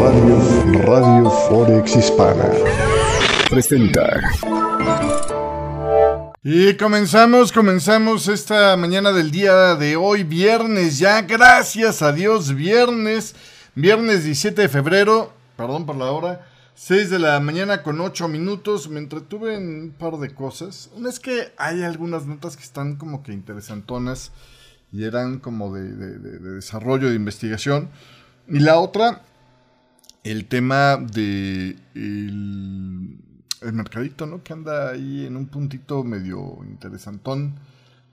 Radio, Radio Forex Hispana presenta. Y comenzamos, comenzamos esta mañana del día de hoy, viernes ya, gracias a Dios, viernes, viernes 17 de febrero, perdón por la hora, 6 de la mañana con 8 minutos, me entretuve en un par de cosas. Una es que hay algunas notas que están como que interesantonas y eran como de, de- de- de desarrollo, de investigación. Y la otra, el tema de el mercadito, ¿no? Que anda ahí en un puntito medio interesantón.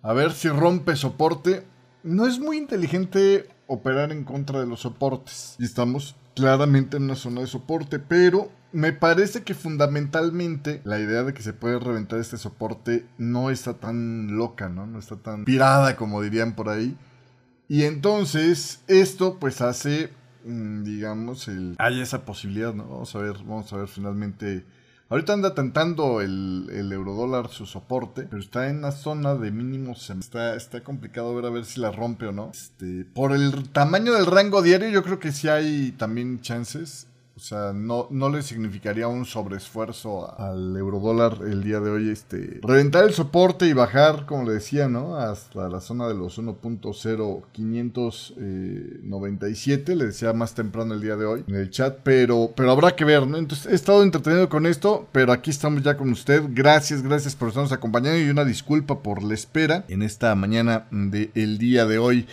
A ver si rompe soporte. No es muy inteligente operar en contra de los soportes. Y estamos claramente en una zona de soporte, pero me parece que fundamentalmente la idea de que se puede reventar este soporte no está tan loca, ¿no? No está tan pirada como dirían por ahí. Y entonces esto pues hace, mm, digamos, el... hay esa posibilidad, ¿no? Vamos a ver, vamos a ver finalmente... Ahorita anda tentando el, el eurodólar su soporte, pero está en la zona de mínimos. Está, está complicado ver a ver si la rompe o no. Este, por el tamaño del rango diario, yo creo que sí hay también chances. O sea, no, no le significaría un sobreesfuerzo al eurodólar el día de hoy. Este, reventar el soporte y bajar, como le decía, ¿no? Hasta la zona de los 1.0597. Le decía más temprano el día de hoy en el chat. Pero, pero habrá que ver, ¿no? Entonces he estado entretenido con esto. Pero aquí estamos ya con usted. Gracias, gracias por estarnos acompañando. Y una disculpa por la espera en esta mañana del día de hoy.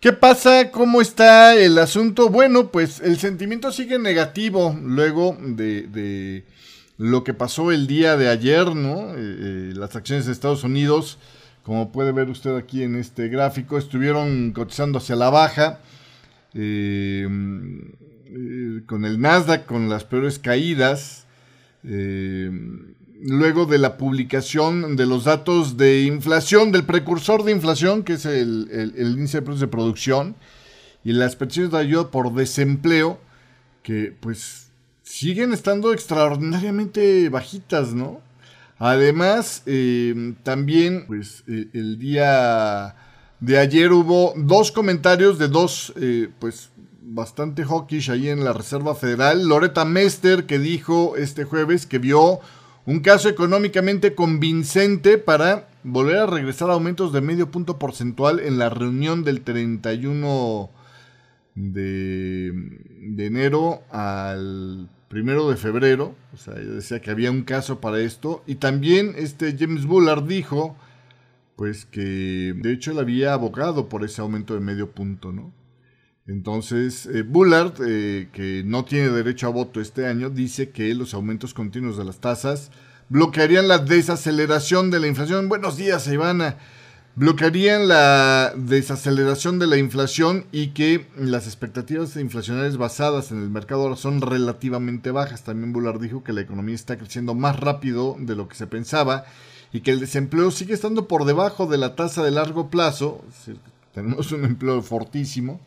¿Qué pasa? ¿Cómo está el asunto? Bueno, pues el sentimiento sigue negativo luego de, lo que pasó el día de ayer, ¿no? Eh, eh, las acciones de Estados Unidos, como puede ver usted aquí en este gráfico, estuvieron cotizando hacia la baja. eh, eh, con el Nasdaq con las peores caídas. eh, luego de la publicación de los datos de inflación, del precursor de inflación, que es el, el- el índice de precios de producción, y las peticiones de ayuda por desempleo, que pues siguen estando extraordinariamente bajitas, ¿no? Además, eh, también, pues eh, el día de ayer hubo dos comentarios de dos, eh, pues bastante hawkish ahí en la Reserva Federal. Loretta Mester, que dijo este jueves que vio un caso económicamente convincente para volver a regresar a aumentos de medio punto porcentual en la reunión del 31 de, de enero al primero de febrero. O sea, ella decía que había un caso para esto. Y también este James Bullard dijo, pues que de hecho él había abogado por ese aumento de medio punto, ¿no? Entonces, eh, Bullard, eh, que no tiene derecho a voto este año, dice que los aumentos continuos de las tasas bloquearían la desaceleración de la inflación. Buenos días, Ivana. Bloquearían la desaceleración de la inflación y que las expectativas inflacionarias basadas en el mercado ahora son relativamente bajas. También Bullard dijo que la economía está creciendo más rápido de lo que se pensaba y que el desempleo sigue estando por debajo de la tasa de largo plazo. Tenemos un empleo fortísimo.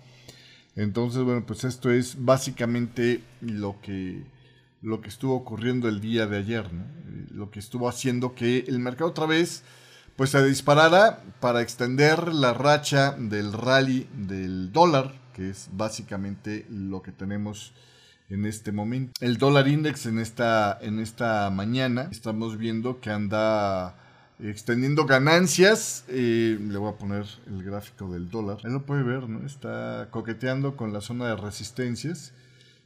Entonces, bueno, pues esto es básicamente lo que, lo que estuvo ocurriendo el día de ayer, ¿no? Eh, Lo que estuvo haciendo que el mercado otra vez pues se disparara para extender la racha del rally del dólar, que es básicamente lo que tenemos en este momento. El dólar index en esta, en esta mañana estamos viendo que anda extendiendo ganancias. le voy a poner el gráfico del dólar. Ahí lo puede ver, ¿no? Está coqueteando con la zona de resistencias.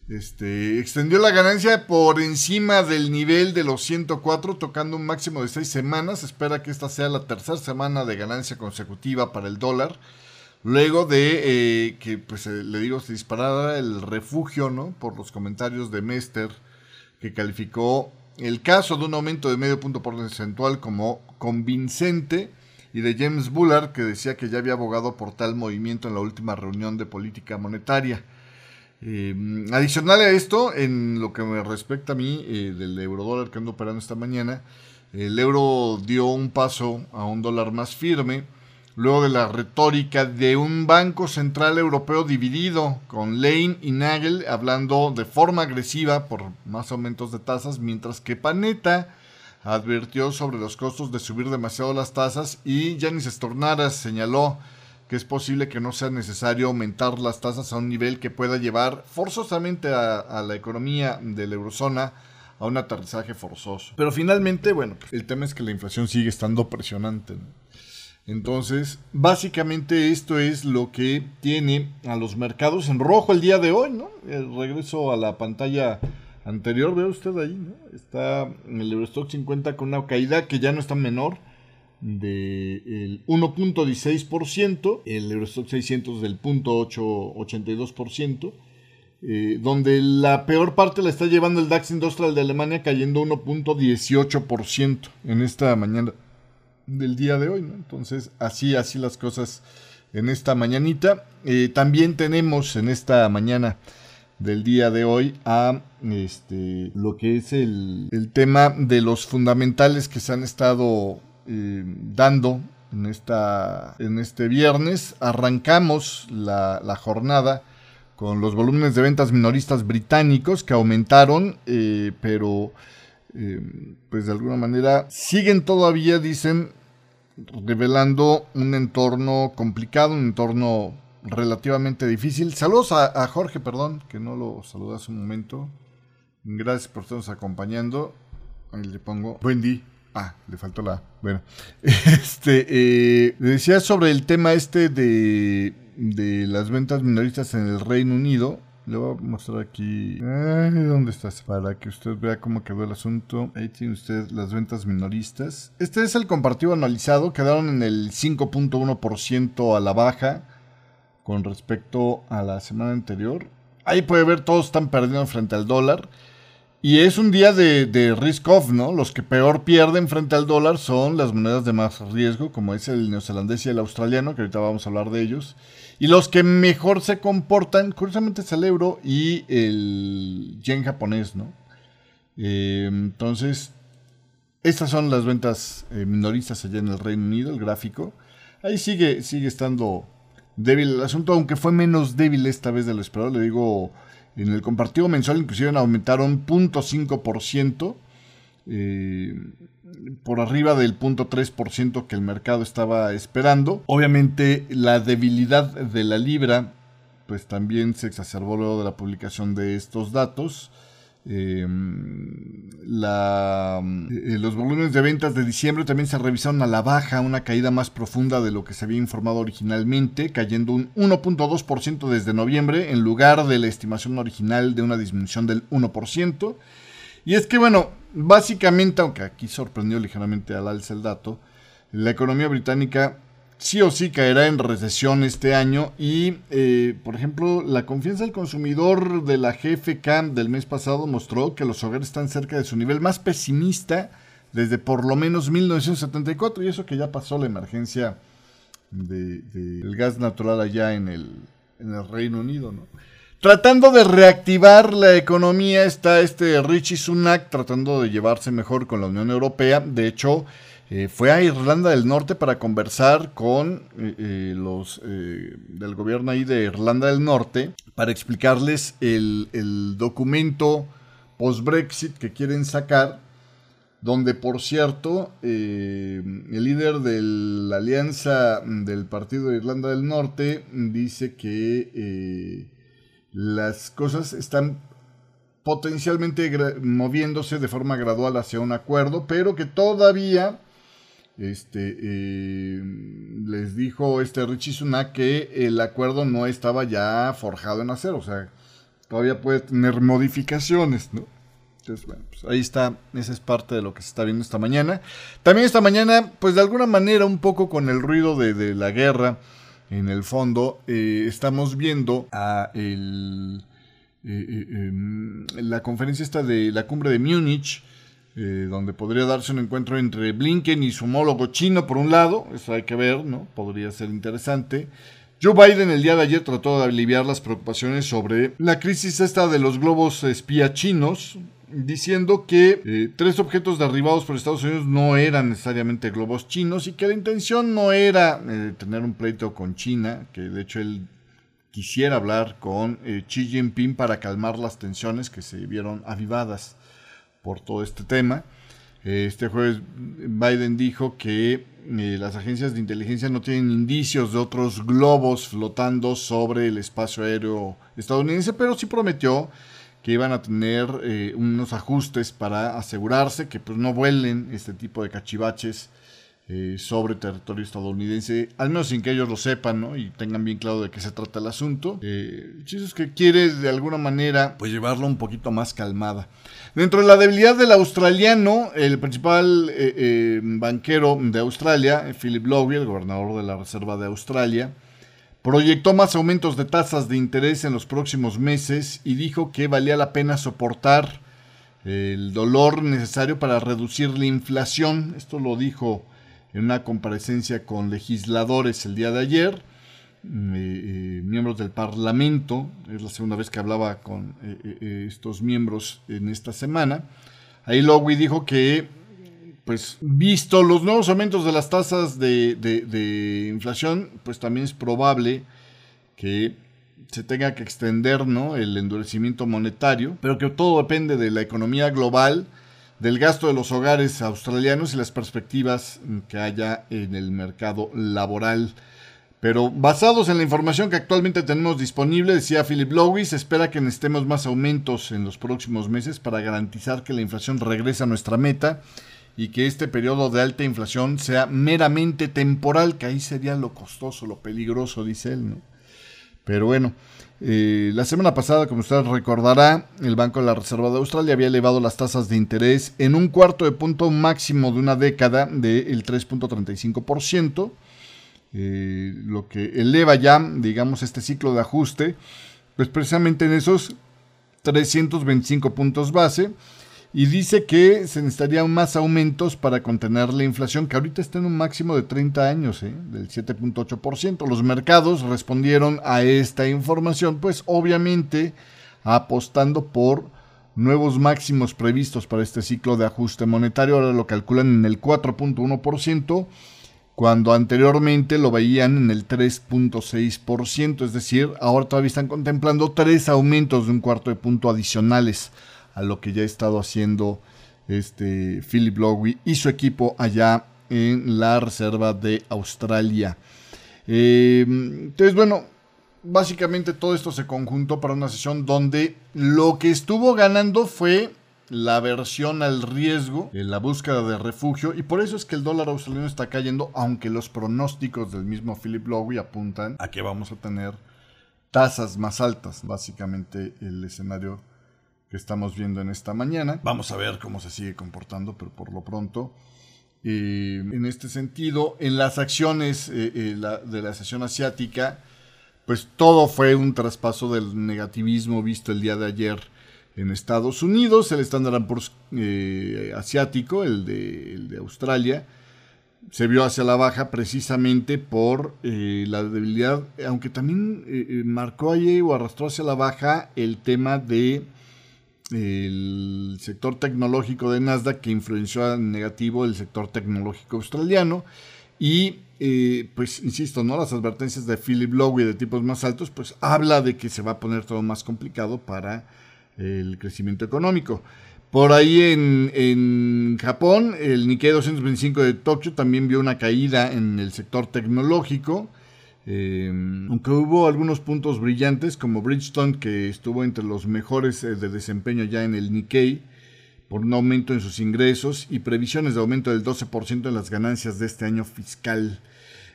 Este, extendió la ganancia por encima del nivel de los 104, tocando un máximo de 6 semanas. Espera que esta sea la tercera semana de ganancia consecutiva para el dólar. Luego de eh, que, pues eh, le digo, se disparara el refugio, ¿no? Por los comentarios de Mester, que calificó el caso de un aumento de medio punto porcentual como convincente, y de James Bullard, que decía que ya había abogado por tal movimiento en la última reunión de política monetaria. Eh, adicional a esto, en lo que me respecta a mí, eh, del eurodólar que ando operando esta mañana, el euro dio un paso a un dólar más firme, luego de la retórica de un Banco Central Europeo dividido, con Lane y Nagel hablando de forma agresiva por más aumentos de tasas, mientras que Panetta advirtió sobre los costos de subir demasiado las tasas y Yanis Stornaras señaló que es posible que no sea necesario aumentar las tasas a un nivel que pueda llevar forzosamente a, la economía de la eurozona a un aterrizaje forzoso. Pero finalmente, bueno, pues, el tema es que la inflación sigue estando presionante. Entonces, básicamente esto es lo que tiene a los mercados en rojo el día de hoy, ¿no? El regreso a la pantalla anterior, ve usted ahí, ¿no? Está el Eurostock 50 con una caída que ya no es tan menor del 1.16%, el Eurostock 600 del 0.82%, eh, donde la peor parte la está llevando el DAX Industrial de Alemania cayendo 1.18% en esta mañana del día de hoy. Entonces, así, así las cosas en esta mañanita. Eh, también tenemos en esta mañana del día de hoy a este, lo que es el, el tema de los fundamentales que se han estado eh, dando en, esta, en este viernes. Arrancamos la, jornada con los volúmenes de ventas minoristas británicos que aumentaron, eh, pero pues de alguna manera siguen todavía, dicen, revelando un entorno complicado, un entorno relativamente difícil. Saludos a, Jorge, perdón, que no lo saludé hace un momento. Gracias por estarnos acompañando. Ahí le pongo día. Ah, le faltó la. Bueno. Este, eh, decía sobre el tema este de, de las ventas minoristas en el Reino Unido. Le voy a mostrar aquí. ¿Dónde estás? Para que usted vea cómo quedó el asunto. Ahí tiene usted las ventas minoristas. Este es el compartido analizado. Quedaron en el 5.1% a la baja con respecto a la semana anterior. Ahí puede ver, todos están perdiendo frente al dólar. Y es un día de, risk off, ¿no? Los que peor pierden frente al dólar son las monedas de más riesgo, como es el neozelandés y el australiano, que ahorita vamos a hablar de ellos. Y los que mejor se comportan, curiosamente es el euro y el yen japonés, ¿no? Eh, entonces, estas son las ventas eh, minoristas allá en el Reino Unido, el gráfico. Ahí sigue, sigue estando débil el asunto, aunque fue menos débil esta vez de lo esperado. Le digo, en el compartido mensual inclusive aumentaron 0.5%, eh, por arriba del 0.3% que el mercado estaba esperando. Obviamente la debilidad de la libra pues también se exacerbó luego de la publicación de estos datos. Em, la, eh, los volúmenes de ventas de diciembre también se revisaron a la baja, una caída más profunda de lo que se había informado originalmente, cayendo un 1.2% desde noviembre en lugar de la estimación original de una disminución del 1%. Y es que, bueno, básicamente, aunque aquí sorprendió ligeramente al alza el dato, la economía británica sí o sí caerá en recesión este año y, eh, por ejemplo, la confianza del consumidor de la GFK del mes pasado mostró que los hogares están cerca de su nivel más pesimista desde por lo menos 1974 y eso que ya pasó la emergencia del gas natural allá en el, en el Reino Unido, ¿no? Tratando de reactivar la economía está este Richie Sunak tratando de llevarse mejor con la Unión Europea. De hecho, eh, fue a Irlanda del Norte para conversar con eh, eh, los del gobierno ahí de Irlanda del Norte para explicarles el, el documento post-Brexit que quieren sacar, donde por cierto el líder de la alianza del Partido de Irlanda del Norte dice que las cosas están potencialmente moviéndose de forma gradual hacia un acuerdo, pero que todavía este, eh, les dijo este Richie Sunak que el acuerdo no estaba ya forjado en acero, o sea, todavía puede tener modificaciones, ¿no? Entonces, bueno, pues ahí está, esa es parte de lo que se está viendo esta mañana. También esta mañana, pues de alguna manera, un poco con el ruido de, la guerra en el fondo, eh, estamos viendo a el, eh, em, la conferencia esta de la cumbre de Múnich, eh, donde podría darse un encuentro entre Blinken y su homólogo chino, por un lado, eso hay que ver, ¿no? Podría ser interesante. Joe Biden el día de ayer trató de aliviar las preocupaciones sobre la crisis esta de los globos espía chinos, diciendo que eh, tres objetos derribados por Estados Unidos no eran necesariamente globos chinos y que la intención no era eh, tener un pleito con China, que de hecho él quisiera hablar con Xi Jinping para calmar las tensiones que se vieron avivadas por todo este tema. Este jueves Biden dijo que eh, las agencias de inteligencia no tienen indicios de otros globos flotando sobre el espacio aéreo estadounidense, pero sí prometió que iban a tener eh, unos ajustes para asegurarse que pues, no vuelen este tipo de cachivaches eh, sobre territorio estadounidense, al menos sin que ellos lo sepan ¿no? y tengan bien claro de qué se trata el asunto. Eh, el es que quiere de alguna manera pues llevarlo un poquito más calmada. Dentro de la debilidad del australiano, el principal eh, banquero de Australia, Philip Lowe, el gobernador de la Reserva de Australia, proyectó más aumentos de tasas de interés en los próximos meses y dijo que valía la pena soportar el dolor necesario para reducir la inflación. Esto lo dijo en una comparecencia con legisladores el día de ayer, mm, eh, eh, miembros del Parlamento, es la segunda vez que hablaba con eh, estos miembros en esta semana. Ahí Lowy dijo que, pues, visto los nuevos aumentos de las tasas de, inflación, pues también es probable que se tenga que extender ¿no? el endurecimiento monetario, pero que todo depende de la economía global del gasto de los hogares australianos y las perspectivas que haya en el mercado laboral. Pero basados en la información que actualmente tenemos disponible, decía Philip Lowy, se espera que necesitemos más aumentos en los próximos meses para garantizar que la inflación regrese a nuestra meta y que este periodo de alta inflación sea meramente temporal, que ahí sería lo costoso, lo peligroso, dice él. ¿no? Pero bueno, eh, la semana pasada, como usted recordará, el Banco de la Reserva de Australia había elevado las tasas de interés en un cuarto de punto máximo de una década del 3.35%, eh, lo que eleva ya, digamos, este ciclo de ajuste, pues precisamente en esos 325 puntos base y dice que se necesitarían más aumentos para contener la inflación, que ahorita está en un máximo de 30 años, ¿eh? del 7.8%. Los mercados respondieron a esta información, pues obviamente apostando por nuevos máximos previstos para este ciclo de ajuste monetario. Ahora lo calculan en el 4.1%, cuando anteriormente lo veían en el 3.6%. Es decir, ahora todavía están contemplando tres aumentos de un cuarto de punto adicionales a lo que ya ha estado haciendo este Philip Lowy y su equipo allá en la reserva de Australia. Em, entonces, bueno, básicamente todo esto se conjuntó para una sesión donde lo que estuvo ganando fue la aversión al riesgo, en la búsqueda de refugio, y por eso es que el dólar australiano está cayendo, aunque los pronósticos del mismo Philip Lowy apuntan a que vamos a tener tasas más altas, básicamente el escenario que estamos viendo en esta mañana. Vamos a ver cómo se sigue comportando, pero por lo pronto, eh, en este sentido, en las acciones eh, eh, de la sesión asiática, pues todo fue un traspaso del negativismo visto el día de ayer en Estados Unidos, el Standard Poor's asiático, el de, el de, Australia, se vio hacia la baja precisamente por la debilidad, aunque también marcó allí o arrastró hacia la baja el tema de el sector tecnológico de Nasdaq que influenció en negativo el sector tecnológico australiano y eh, pues insisto, ¿no? Las advertencias de Philip Lowe de tipos más altos, pues habla de que se va a poner todo más complicado para el crecimiento económico. Por ahí en, en Japón, el Nikkei 225 de Tokio también vio una caída en el sector tecnológico. Em, aunque hubo algunos puntos brillantes como Bridgestone que estuvo entre los mejores eh, de desempeño ya en el Nikkei por un aumento en sus ingresos y previsiones de aumento del 12% en las ganancias de este año fiscal.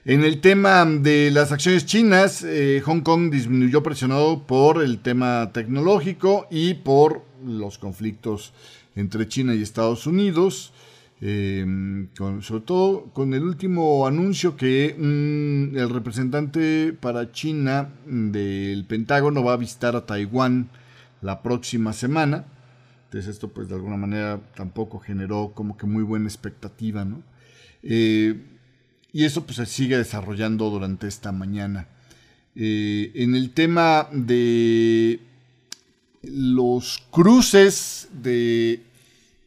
En el tema de las acciones chinas, eh, Hong Kong disminuyó presionado por el tema tecnológico y por los conflictos entre China y Estados Unidos. Em, sobre todo con el último anuncio que mm, el representante para China del Pentágono va a visitar a Taiwán la próxima semana. Entonces esto pues de alguna manera tampoco generó como que muy buena expectativa, ¿no? Eh, y eso pues se sigue desarrollando durante esta mañana. Eh, en el tema de los cruces de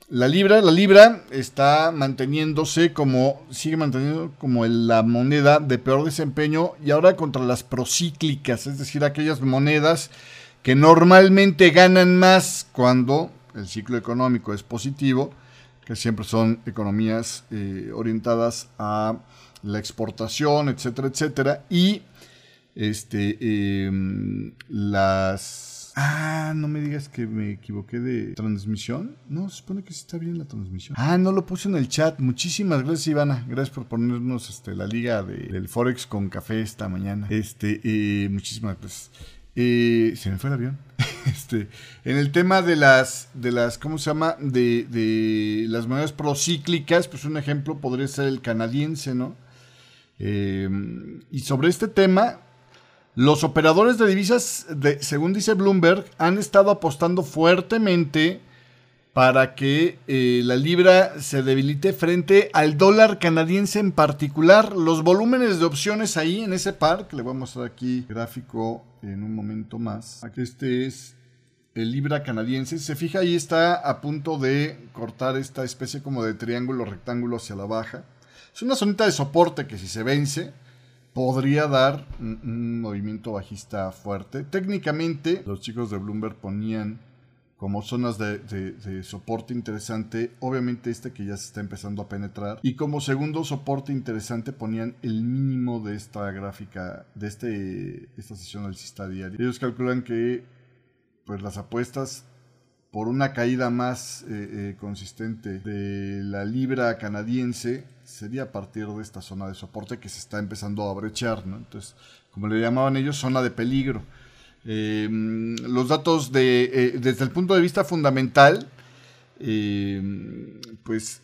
la libra, la libra está manteniéndose como, sigue manteniendo como la moneda de peor desempeño y ahora contra las procíclicas, es decir, aquellas monedas que normalmente ganan más cuando el ciclo económico es positivo, que siempre son economías orientadas a la exportación, etcétera, etcétera, y este, em, las Ah, no me digas que me equivoqué de transmisión. No, se supone que sí está bien la transmisión. Ah, no lo puse en el chat. Muchísimas gracias, Ivana. Gracias por ponernos este, la liga del Forex con café esta mañana. Este, eh, muchísimas gracias. Eh, se me fue el avión. este, en el tema de las, de las, ¿cómo se llama? De, de las monedas procíclicas, pues un ejemplo podría ser el canadiense, ¿no? Eh, y sobre este tema, los operadores de divisas, según dice Bloomberg, han estado apostando fuertemente para que eh, la libra se debilite frente al dólar canadiense en particular. Los volúmenes de opciones ahí en ese par, que le voy a mostrar aquí gráfico en un momento más. Aquí este es el libra canadiense. Se fija ahí está a punto de cortar esta especie como de triángulo rectángulo hacia la baja. Es una zonita de soporte que si se vence podría dar un, movimiento bajista fuerte. Técnicamente, los chicos de Bloomberg ponían como zonas de, soporte interesante, obviamente este que ya se está empezando a penetrar, y como segundo soporte interesante ponían el mínimo de esta gráfica, de este, esta sesión alcista diaria. Ellos calculan que pues las apuestas por una caída más eh, eh, consistente de la libra canadiense sería a partir de esta zona de soporte que se está empezando a brechar, ¿no? Entonces, como le llamaban ellos, zona de peligro. Eh, los datos de, desde el punto de vista fundamental, pues,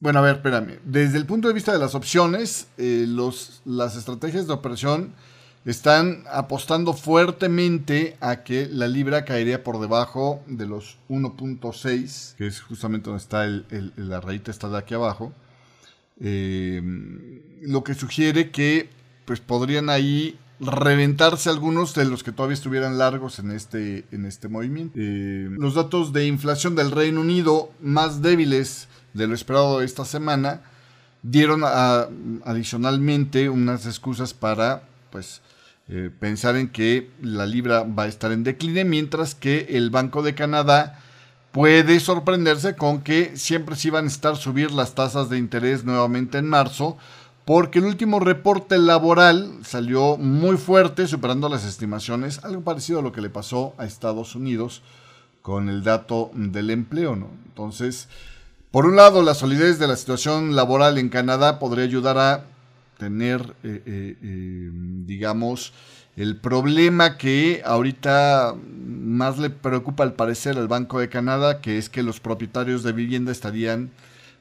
bueno, a ver, espérame. Desde el punto de vista de las opciones, los, las estrategias de operación están apostando fuertemente a que la libra caería por debajo de los 1.6, que es justamente donde está el, la rayita está de aquí abajo. Eh, lo que sugiere que pues podrían ahí reventarse algunos de los que todavía estuvieran largos en este, en este movimiento. Eh, los datos de inflación del Reino Unido más débiles de lo esperado esta semana dieron adicionalmente unas excusas para pues eh, pensar en que la libra va a estar en decline, mientras que el Banco de Canadá puede sorprenderse con que siempre se iban a estar subir las tasas de interés nuevamente en marzo, porque el último reporte laboral salió muy fuerte, superando las estimaciones, algo parecido a lo que le pasó a Estados Unidos con el dato del empleo. Entonces, por un lado, la solidez de la situación laboral en Canadá podría ayudar a tener, eh, eh, eh, digamos, el problema que ahorita más le preocupa al parecer al Banco de Canadá, que es que los propietarios de vivienda estarían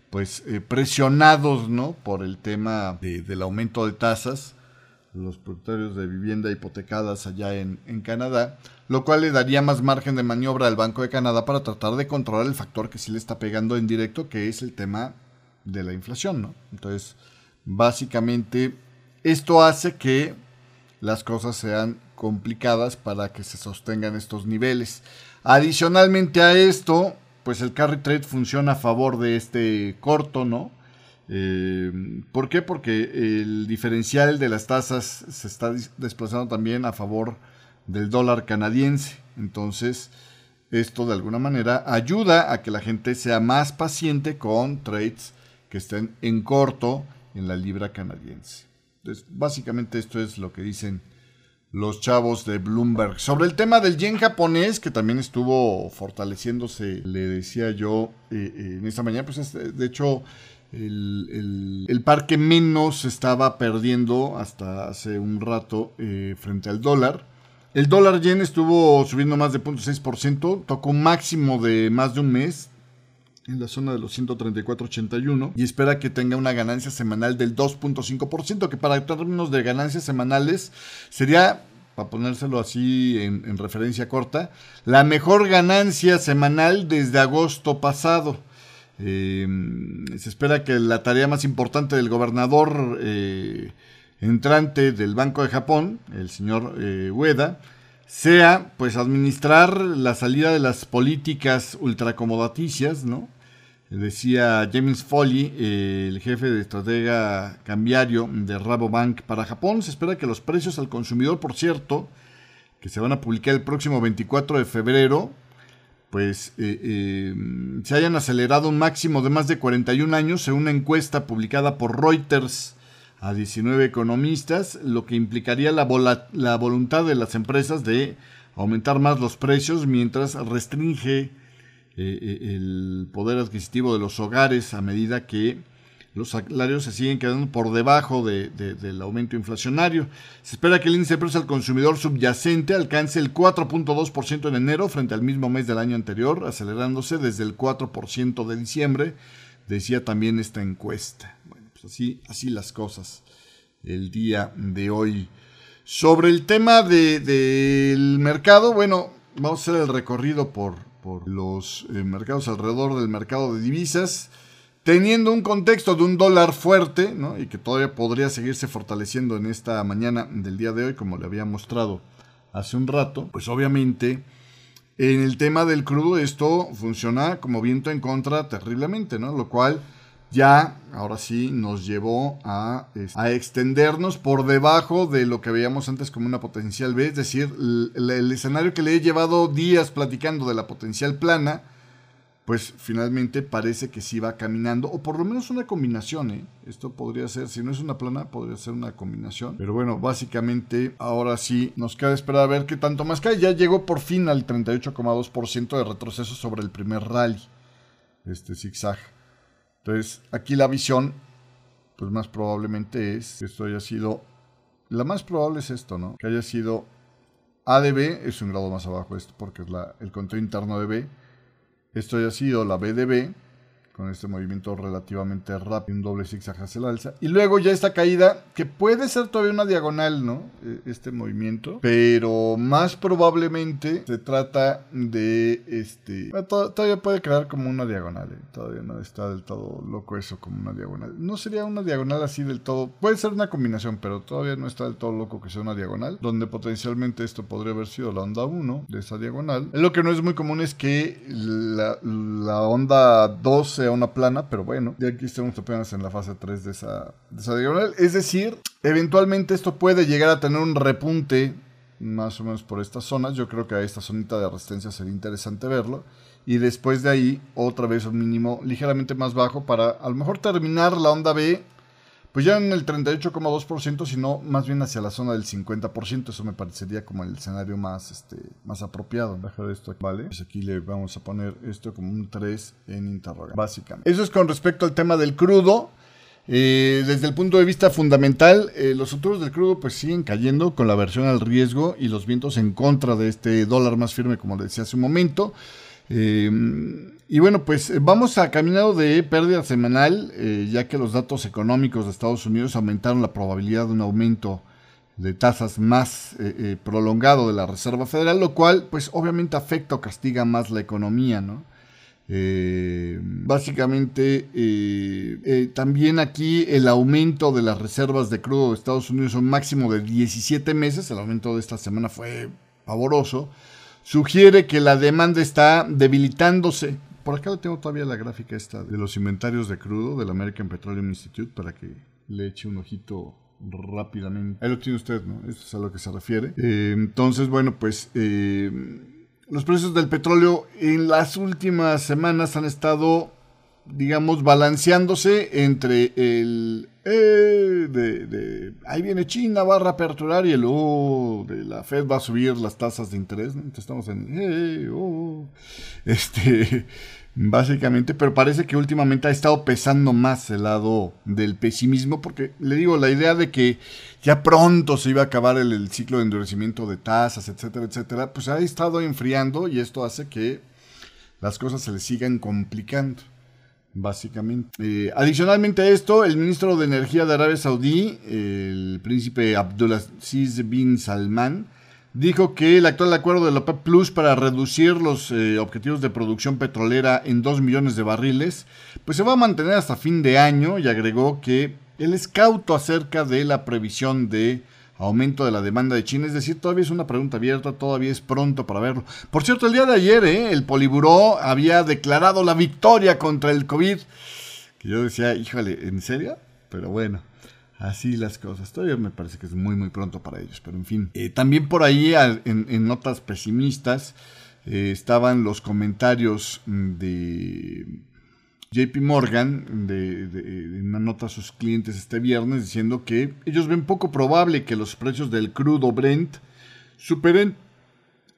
pues presionados ¿no? por el tema del aumento de tasas, los propietarios de vivienda hipotecadas allá en, en, Canadá, lo cual le daría más margen de maniobra al Banco de Canadá para tratar de controlar el factor que sí le está pegando en directo, que es el tema de la inflación, ¿no? Entonces, Básicamente, esto hace que las cosas sean complicadas para que se sostengan estos niveles. Adicionalmente a esto, pues el carry trade funciona a favor de este corto, ¿no? Eh, ¿Por qué? Porque el diferencial de las tasas se está desplazando también a favor del dólar canadiense. Entonces, esto de alguna manera ayuda a que la gente sea más paciente con trades que estén en corto en la libra canadiense. Entonces, básicamente esto es lo que dicen los chavos de Bloomberg. Sobre el tema del yen japonés, que también estuvo fortaleciéndose, le decía yo eh, eh, en esta mañana, pues de hecho el, el, par que menos estaba perdiendo hasta hace un rato eh, frente al dólar. El dólar yen estuvo subiendo más de 0.6%, tocó un máximo de más de un mes, en la zona de los 134.81 y espera que tenga una ganancia semanal del 2.5%, que para términos de ganancias semanales sería, para ponérselo así en, referencia corta, la mejor ganancia semanal desde agosto pasado. Eh, se espera que la tarea más importante del gobernador eh, entrante del Banco de Japón, el señor eh, Ueda, sea pues administrar la salida de las políticas ultracomodaticias, ¿no? Decía James Foley, el jefe de estratega cambiario de Rabobank para Japón, se espera que los precios al consumidor, por cierto, que se van a publicar el próximo 24 de febrero, pues eh, eh, se hayan acelerado un máximo de más de 41 años según una encuesta publicada por Reuters a 19 economistas, lo que implicaría la, la voluntad de las empresas de aumentar más los precios mientras restringe eh, el poder adquisitivo de los hogares a medida que los salarios se siguen quedando por debajo del aumento inflacionario. Se espera que el índice de precios al consumidor subyacente alcance el 4.2% en enero frente al mismo mes del año anterior, acelerándose desde el 4% de diciembre, decía también esta encuesta. Así, así las cosas el día de hoy. Sobre el tema del mercado, bueno, vamos a hacer el recorrido por, por los eh, mercados alrededor del mercado de divisas teniendo un contexto de un dólar fuerte, ¿no? y que todavía podría seguirse fortaleciendo en esta mañana del día de hoy, como le había mostrado hace un rato, pues obviamente en el tema del crudo esto funciona como viento en contra terriblemente, ¿no? Lo cual ya, ahora sí, nos llevó a, extendernos por debajo de lo que veíamos antes como una potencial B, es decir, el escenario que le he llevado días platicando de la potencial plana, pues finalmente parece que sí va caminando, o por lo menos una combinación, ¿eh? Esto podría ser, si no es una plana, podría ser una combinación. Pero bueno, básicamente ahora sí nos queda esperar a ver qué tanto más cae. Ya llegó por fin al 38,2% de retroceso sobre el primer rally, este zigzag. Entonces, aquí la visión, pues más probablemente es que esto haya sido, la más probable es esto, ¿no? Que haya sido ADB, es un grado más abajo esto, porque es el conteo interno de B esto ya ha sido la BDB, con este movimiento relativamente rápido, un doble zigzag hacia el alza. Y luego ya esta caída, que puede ser todavía una diagonal, ¿no? E, este movimiento, pero más probablemente se trata de este... Todavía puede crear como una diagonal, ¿eh? todavía no está del todo loco eso como una diagonal. No sería una diagonal así del todo, puede ser una combinación, pero todavía no está del todo loco que sea una diagonal, donde potencialmente esto podría haber sido la onda 1 de esa diagonal. Lo que no es muy común es que la, la onda 2 sea una plana, pero bueno, ya aquí estamos apenas en la fase 3 de esa, de esa diagonal. Es decir, eventualmente esto puede llegar a tener un repunte más o menos por estas zonas. Yo creo que a esta zonita de resistencia sería interesante verlo. Y después de ahí, otra vez un mínimo ligeramente más bajo para a lo mejor terminar la onda B pues ya en el 38,2%, sino más bien hacia la zona del 50%. Eso me parecería como el escenario más, este, más apropiado. Dejar esto aquí, ¿vale? Pues aquí le vamos a poner esto como un 3 en interrogante, básicamente. Eso es con respecto al tema del crudo. Eh, desde el punto de vista fundamental, eh, los futuros del crudo pues siguen cayendo con la versión al riesgo y los vientos en contra de este dólar más firme, como decía hace un momento. Eh, y bueno, pues eh, vamos a caminado de pérdida semanal, eh, ya que los datos económicos de Estados Unidos aumentaron la probabilidad de un aumento de tasas más prolongado de la Reserva Federal, lo cual pues obviamente afecta o castiga más la economía, ¿no? básicamente, también aquí el aumento de las reservas de crudo de Estados Unidos un máximo de 17 meses, el aumento de esta semana fue pavoroso, sugiere que la demanda está debilitándose. Por acá tengo todavía la gráfica esta de los inventarios de crudo del American Petroleum Institute para que le eche un ojito rápidamente. Ahí lo tiene usted, ¿no? Esto es a lo que se refiere. Eh, entonces, bueno, pues eh, los precios del petróleo en las últimas semanas han estado, digamos, balanceándose entre el eh, de, ahí viene China, va a reaperturar y el oh, de la Fed va a subir las tasas de interés. Entonces estamos en eh, oh, este, básicamente, pero parece que últimamente ha estado pesando más el lado del pesimismo, porque le digo, la idea de que ya pronto se iba a acabar el, el ciclo de endurecimiento de tasas, etcétera, etcétera, pues ha estado enfriando y esto hace que las cosas se le sigan complicando básicamente. Eh, adicionalmente a esto, el ministro de Energía de Arabia Saudí, el príncipe Abdulaziz bin Salman, dijo que el actual acuerdo de la OPEP Plus para reducir los eh, objetivos de producción petrolera en 2 millones de barriles, pues se va a mantener hasta fin de año y agregó que él es cauto acerca de la previsión de aumento de la demanda de China. Es decir, todavía es una pregunta abierta, todavía es pronto para verlo. Por cierto, el día de ayer ¿eh? el Poliburó había declarado la victoria contra el COVID. Que yo decía, híjole, ¿en serio? Pero bueno. Así las cosas. Todavía me parece que es muy, muy pronto para ellos. Pero en fin. Eh, también por ahí, en, notas pesimistas, eh, estaban los comentarios de JP Morgan de, una nota a sus clientes este viernes diciendo que ellos ven poco probable que los precios del crudo Brent superen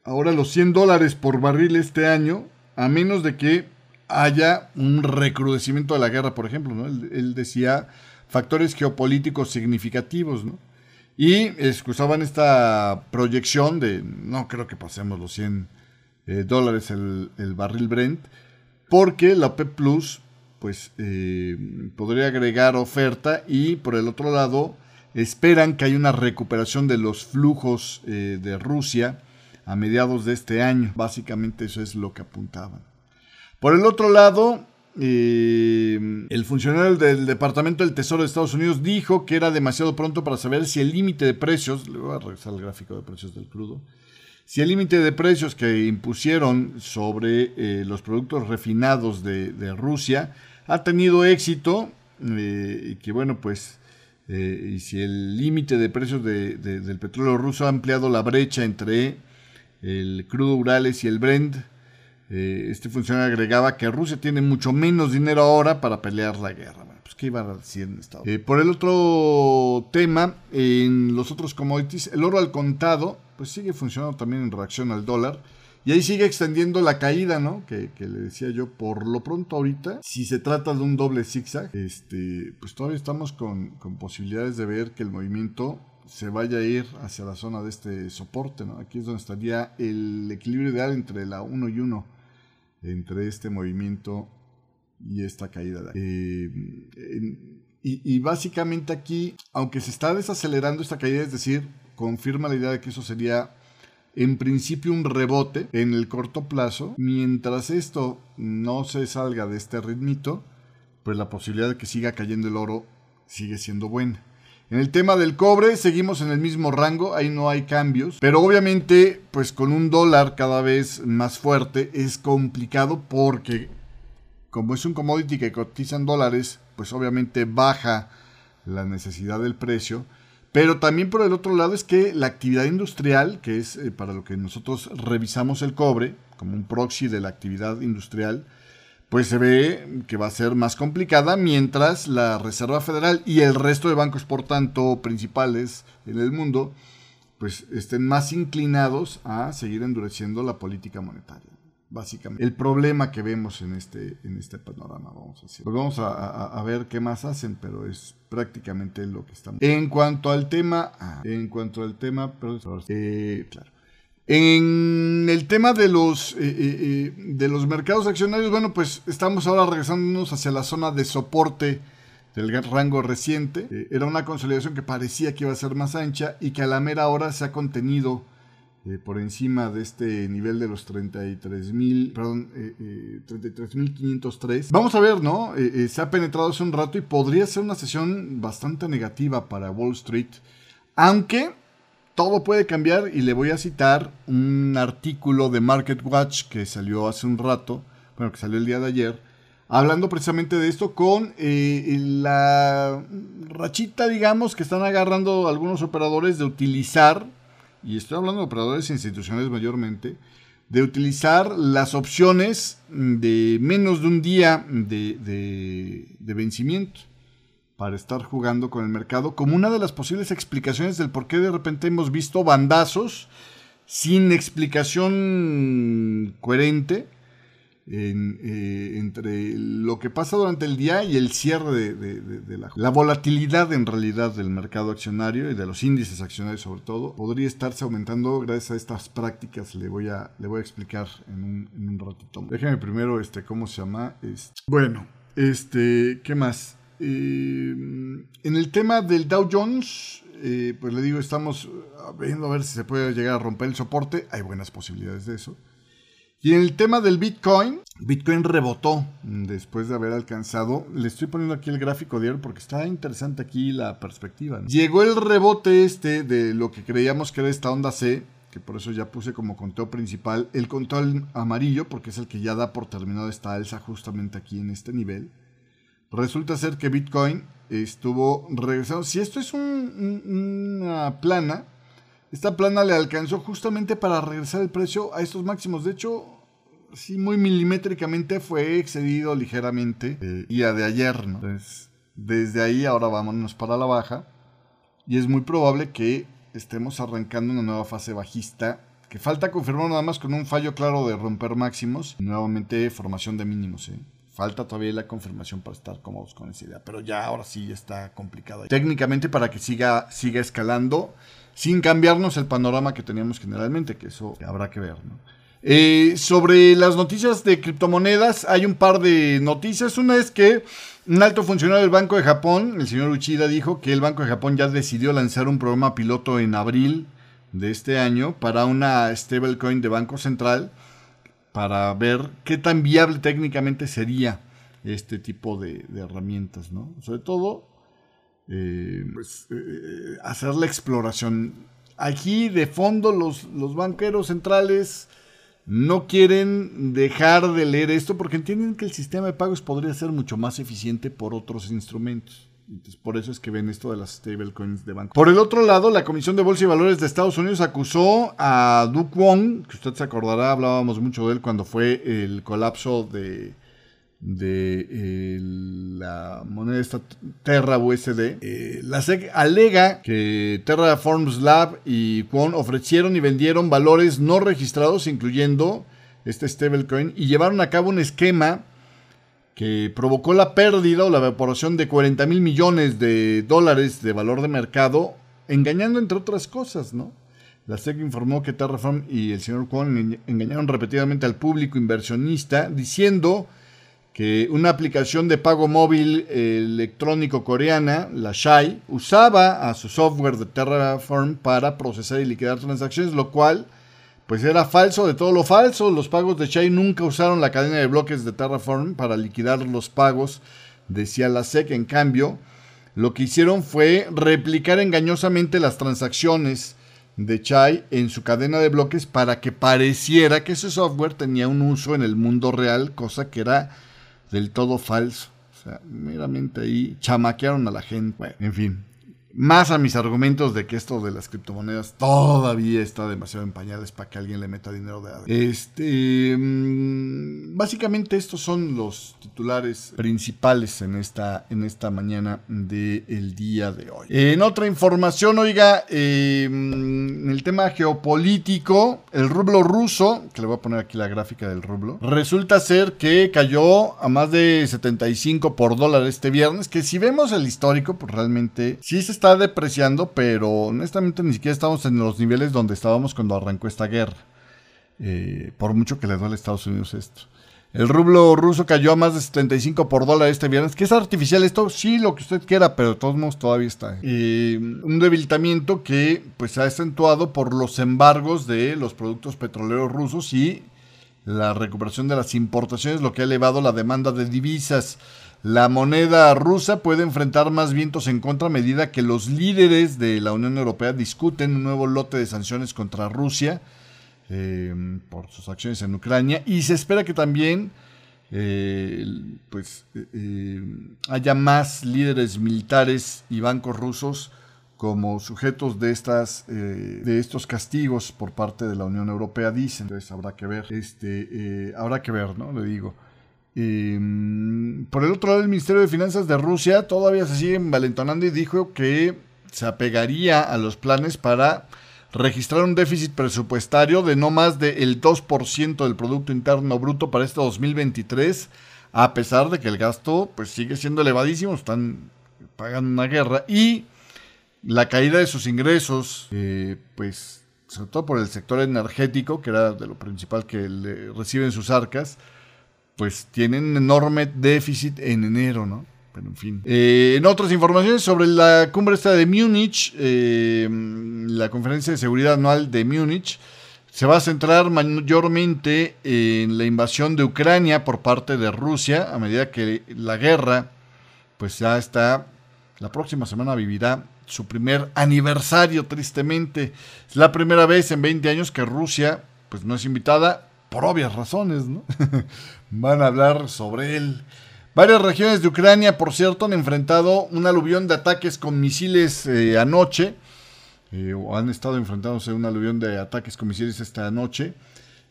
ahora los 100 dólares por barril este año, a menos de que haya un recrudecimiento de la guerra, por ejemplo. ¿no? Él, decía factores geopolíticos significativos, ¿no? Y excusaban esta proyección de no creo que pasemos los 100 eh, dólares el, barril Brent, porque la OPEP Plus pues eh, podría agregar oferta y por el otro lado esperan que haya una recuperación de los flujos eh, de Rusia a mediados de este año. Básicamente eso es lo que apuntaban. Por el otro lado, eh, el funcionario del Departamento del Tesoro de Estados Unidos dijo que era demasiado pronto para saber si el límite de precios, le voy a regresar al gráfico de precios del crudo, si el límite de precios que impusieron sobre eh, los productos refinados de, Rusia ha tenido éxito y que bueno pues y si el límite de precios del petróleo ruso ha ampliado la brecha entre el crudo Urales y el Brent. Eh, este funcionario agregaba que Rusia tiene mucho menos dinero ahora para pelear la guerra. Pues qué iba a decir en Estado eh, Por el otro tema, en los otros commodities, el oro al contado, pues sigue funcionando también en reacción al dólar. Y ahí sigue extendiendo la caída, ¿no? Que, le decía yo, por lo pronto ahorita, si se trata de un doble zigzag, este, pues todavía estamos con, con posibilidades de ver que el movimiento se vaya a ir hacia la zona de este soporte. ¿no? Aquí es donde estaría el equilibrio ideal entre la 1 y 1, entre este movimiento y esta caída. Eh, y, y, básicamente aquí, aunque se está desacelerando esta caída, es decir, confirma la idea de que eso sería en principio un rebote en el corto plazo, mientras esto no se salga de este ritmito, pues la posibilidad de que siga cayendo el oro sigue siendo buena. En el tema del cobre seguimos en el mismo rango, ahí no hay cambios, pero obviamente pues con un dólar cada vez más fuerte es complicado porque como es un commodity que cotiza en dólares, pues obviamente baja la necesidad del precio. Pero también por el otro lado es que la actividad industrial, que es eh, para lo que nosotros revisamos el cobre, como un proxy de la actividad industrial, pues se ve que va a ser más complicada mientras la Reserva Federal y el resto de bancos, por tanto, principales en el mundo, pues estén más inclinados a seguir endureciendo la política monetaria. Básicamente, el problema que vemos en este, en este panorama, vamos a decir. Vamos a, ver qué más hacen, pero es prácticamente lo que estamos. En cuanto al tema, ah, en cuanto al tema, eh, claro. En el tema de los, eh, eh, de los mercados accionarios, bueno, pues estamos ahora regresándonos hacia la zona de soporte del rango reciente. era una consolidación que parecía que iba a ser más ancha y que a la mera hora se ha contenido por encima de este nivel de los 33.000, perdón, 33.503. Vamos a ver, ¿no? se ha penetrado hace un rato y podría ser una sesión bastante negativa para Wall Street, aunque todo puede cambiar y le voy a citar un artículo de Market Watch que salió hace un rato, bueno, que salió el día de ayer, hablando precisamente de esto con eh, la rachita, digamos, que están agarrando algunos operadores de utilizar, y estoy hablando de operadores institucionales mayormente, de utilizar las opciones de menos de un día de vencimiento para estar jugando con el mercado como una de las posibles explicaciones del por qué de repente hemos visto bandazos sin explicación coherente eh, entre lo que pasa durante el día y el cierre de, la, la, volatilidad en realidad del mercado accionario y de los índices accionarios sobre todo podría estarse aumentando gracias a estas prácticas le voy a, le voy a explicar en un, en un ratito déjeme primero este cómo se llama este. bueno este qué más eh, en el tema del Dow Jones, eh, pues le digo, estamos viendo a ver si se puede llegar a romper el soporte. Hay buenas posibilidades de eso. Y en el tema del Bitcoin, Bitcoin rebotó después de haber alcanzado. Le estoy poniendo aquí el gráfico diario porque está interesante aquí la perspectiva. Llegó el rebote este de lo que creíamos que era esta onda C, que por eso ya puse como conteo principal el conteo amarillo, porque es el que ya da por terminado esta alza justamente aquí en este nivel resulta ser que Bitcoin estuvo regresando. Si esto es una plana, esta plana le alcanzó justamente para regresar el precio a estos máximos. De hecho, sí, muy milimétricamente fue excedido ligeramente el día de ayer. Entonces, desde ahí ahora vámonos para la baja. Y es muy probable que estemos arrancando una nueva fase bajista que falta confirmar nada más con un fallo claro de romper máximos. Nuevamente formación de mínimos. ¿eh? Falta todavía la confirmación para estar cómodos con esa idea. Pero ya ahora sí está complicado. Técnicamente para que siga, siga escalando sin cambiarnos el panorama que teníamos generalmente, que eso habrá que ver. Eh, sobre las noticias de criptomonedas, hay un par de noticias. Una es que un alto funcionario del Banco de Japón, el señor Uchida, dijo que el Banco de Japón ya decidió lanzar un programa piloto en abril de este año para una stablecoin de Banco Central para ver qué tan viable técnicamente sería este tipo de, herramientas, ¿no? Sobre todo, eh, pues, eh, hacer la exploración. Aquí, de fondo, los, los banqueros centrales no quieren dejar de leer esto porque entienden que el sistema de pagos podría ser mucho más eficiente por otros instrumentos. Entonces, por eso es que ven esto de las stablecoins de banco. Por el otro lado, la Comisión de Bolsa y Valores de Estados Unidos acusó a Duke Wong, que usted se acordará, hablábamos mucho de él cuando fue el colapso de, de la moneda esta Terra USD. Eh, la SEC alega que Terraforms Lab y Kwon ofrecieron y vendieron valores no registrados, incluyendo este stablecoin, y llevaron a cabo un esquema que provocó la pérdida o la evaporación de 40 mil millones de dólares de valor de mercado, engañando entre otras cosas, ¿no? La SEC informó que Terraform y el señor Kwon engañaron repetidamente al público inversionista diciendo que una aplicación de pago móvil electrónico coreana, la Shai, usaba a su software de Terraform para procesar y liquidar transacciones, lo cual pues era falso de todo lo falso. Los pagos de Shai nunca usaron la cadena de bloques de Terraform para liquidar los pagos, decía la SEC. En cambio, lo que hicieron fue replicar engañosamente las transacciones de Chai en su cadena de bloques para que pareciera que ese software tenía un uso en el mundo real, cosa que era del todo falso. O sea, meramente ahí chamaquearon a la gente. Bueno, en fin, más a mis argumentos de que esto de las criptomonedas todavía está demasiado en pañales para que alguien le meta dinero de adentro. Este, mm, básicamente estos son los titulares principales en esta, en esta mañana del día de hoy. En otra información, oiga, eh, mm, en el tema geopolítico, el rublo ruso, que le voy a poner aquí la gráfica del rublo, resulta ser que cayó a más de 75 por dólar este viernes, que si vemos el histórico, pues realmente sí se está depreciando, pero honestamente ni siquiera estamos en los niveles donde estábamos cuando arrancó esta guerra. Eh, por mucho que le duele a Estados Unidos esto. El rublo ruso cayó a más de 75 por dólar este viernes. ¿Qué es artificial esto? Sí, lo que usted quiera, pero de todos modos todavía está. Eh, un debilitamiento que pues se ha acentuado por los embargos de los productos petroleros rusos y la recuperación de las importaciones, lo que ha elevado la demanda de divisas. La moneda rusa puede enfrentar más vientos en contra a medida que los líderes de la Unión Europea discuten un nuevo lote de sanciones contra Rusia eh, por sus acciones en Ucrania. Y se espera que también eh, pues, eh, haya más líderes militares y bancos rusos como sujetos de estas de estos castigos por parte de la Unión Europea dicen. Entonces habrá que ver este habrá que ver no le digo Em, por el otro lado, el Ministerio de Finanzas de Rusia todavía se sigue envalentonando y dijo que se apegaría a los planes para registrar un déficit presupuestario de no más del 2% del Producto Interno Bruto para este 2023, a pesar de que el gasto pues, sigue siendo elevadísimo, están pagando una guerra. Y la caída de sus ingresos, eh, pues sobre todo por el sector energético, que era de lo principal que le reciben sus arcas, pues tienen un enorme déficit en enero, ¿no? Pero en fin. Eh, en otras informaciones sobre la cumbre esta de Múnich, eh, la conferencia de seguridad anual de Múnich, se va a centrar mayormente en la invasión de Ucrania por parte de Rusia, a medida que la guerra, pues ya está, la próxima semana vivirá su primer aniversario, tristemente. Es la primera vez en 20 años que Rusia, pues no es invitada por obvias razones, ¿no? Van a hablar sobre él. Varias regiones de Ucrania, por cierto, han enfrentado un aluvión de ataques con misiles eh, anoche. eh, o han estado enfrentándose a un aluvión de ataques con misiles esta noche.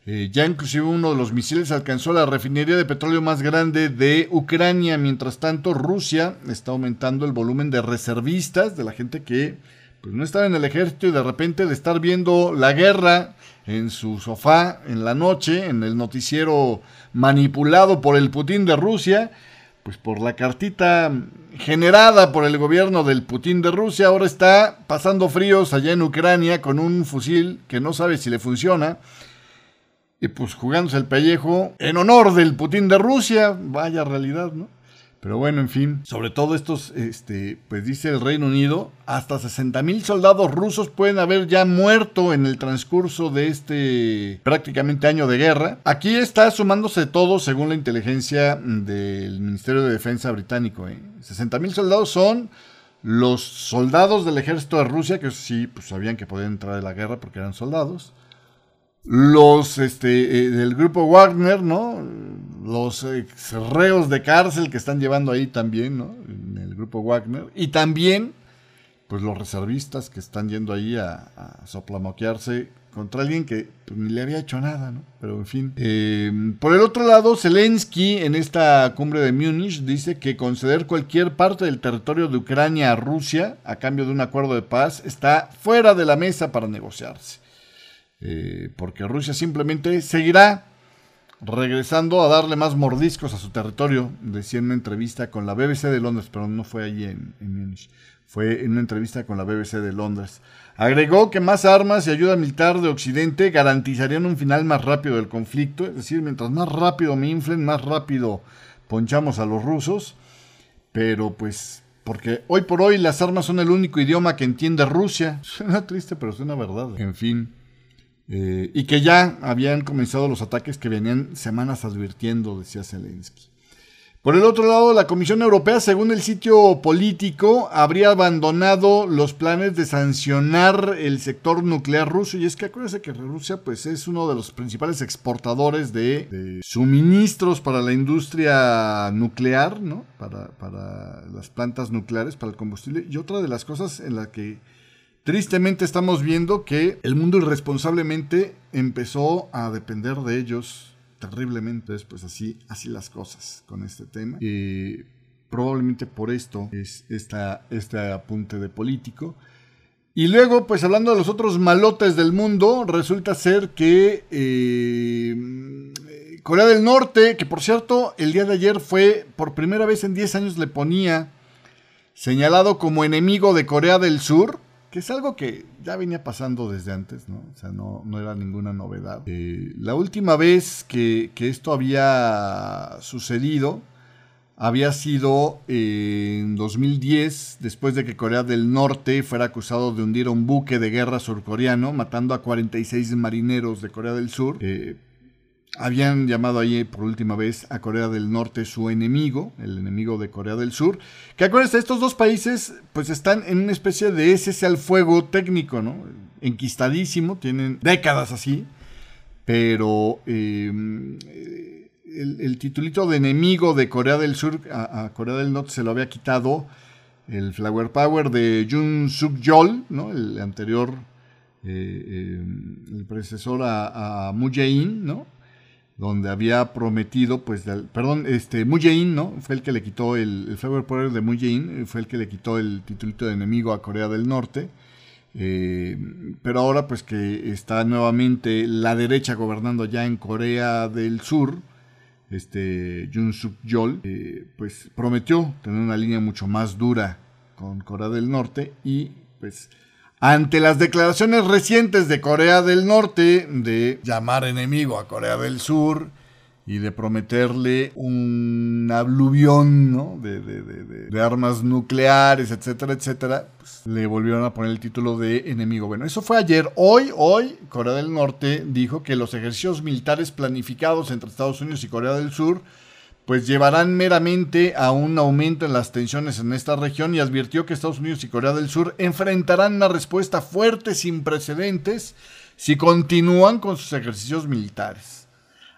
Eh, ya inclusive uno de los misiles alcanzó la refinería de petróleo más grande de Ucrania. Mientras tanto, Rusia está aumentando el volumen de reservistas, de la gente que pues, no estaba en el ejército y de repente de estar viendo la guerra en su sofá en la noche, en el noticiero manipulado por el Putin de Rusia, pues por la cartita generada por el gobierno del Putin de Rusia, ahora está pasando fríos allá en Ucrania con un fusil que no sabe si le funciona. Y pues jugándose el pellejo en honor del Putin de Rusia, vaya realidad, ¿no? Pero bueno, en fin, sobre todo estos, este, pues dice el Reino Unido, hasta 60 mil soldados rusos pueden haber ya muerto en el transcurso de este prácticamente año de guerra. Aquí está sumándose todo según la inteligencia del Ministerio de Defensa británico. ¿eh? 60 mil soldados son los soldados del ejército de Rusia, que sí, pues sabían que podían entrar a la guerra porque eran soldados los este, eh, del grupo Wagner, ¿no? Los eh, reos de cárcel que están llevando ahí también, ¿no? En el grupo Wagner. Y también, pues los reservistas que están yendo ahí a, soplamoquearse contra alguien que pues, ni le había hecho nada, ¿no? Pero en fin. Eh, por el otro lado, Zelensky en esta cumbre de Múnich dice que conceder cualquier parte del territorio de Ucrania a Rusia a cambio de un acuerdo de paz está fuera de la mesa para negociarse. Eh, porque Rusia simplemente seguirá regresando a darle más mordiscos a su territorio, decía en una entrevista con la BBC de Londres, pero no fue allí en, Múnich, fue en una entrevista con la BBC de Londres. Agregó que más armas y ayuda militar de Occidente garantizarían un final más rápido del conflicto, es decir, mientras más rápido me inflen, más rápido ponchamos a los rusos, pero pues porque hoy por hoy las armas son el único idioma que entiende Rusia. Suena triste, pero suena verdad. En fin. Eh, y que ya habían comenzado los ataques que venían semanas advirtiendo, decía Zelensky. Por el otro lado, la Comisión Europea, según el sitio político, habría abandonado los planes de sancionar el sector nuclear ruso. Y es que acuérdense que Rusia pues, es uno de los principales exportadores de, suministros para la industria nuclear, ¿no? Para, para las plantas nucleares, para el combustible. Y otra de las cosas en la que Tristemente estamos viendo que el mundo irresponsablemente empezó a depender de ellos terriblemente. Pues así, así las cosas con este tema. Y probablemente por esto es esta, este apunte de político. Y luego, pues hablando de los otros malotes del mundo, resulta ser que eh, Corea del Norte, que por cierto, el día de ayer fue, por primera vez en 10 años le ponía señalado como enemigo de Corea del Sur, que es algo que ya venía pasando desde antes, ¿no? O sea, no, era ninguna novedad. Eh, la última vez que, esto había sucedido había sido en 2010, después de que Corea del Norte fuera acusado de hundir un buque de guerra surcoreano, matando a 46 marineros de Corea del Sur. Eh, habían llamado ahí por última vez a Corea del Norte su enemigo, el enemigo de Corea del Sur. Que acuérdense, estos dos países pues están en una especie de ese al fuego técnico, ¿no? Enquistadísimo, tienen décadas así, pero em, el, titulito de enemigo de Corea del Sur a, Corea del Norte se lo había quitado el Flower Power de Jun Suk Yol, ¿no? El anterior, eh, em, el predecesor a, a Moon Jae-in, ¿no? Donde había prometido, pues, perdón, este, Moon ¿no? Fue el que le quitó el, el Flavor Power de Moon eh, fue el que le quitó el titulito de enemigo a Corea del Norte. Eh, pero ahora, pues, que está nuevamente la derecha gobernando ya en Corea del Sur, este, Jun Suk Yol, eh, pues, prometió tener una línea mucho más dura con Corea del Norte y, pues, ante las declaraciones recientes de Corea del Norte de llamar enemigo a Corea del Sur y de prometerle un aluvión de, armas nucleares, etcétera, etcétera, pues, le volvieron a poner el título de enemigo. Bueno, eso fue ayer. Hoy, hoy, Corea del Norte dijo que los ejercicios militares planificados entre Estados Unidos y Corea del Sur pues llevarán meramente a un aumento en las tensiones en esta región y advirtió que Estados Unidos y Corea del Sur enfrentarán una respuesta fuerte sin precedentes si continúan con sus ejercicios militares.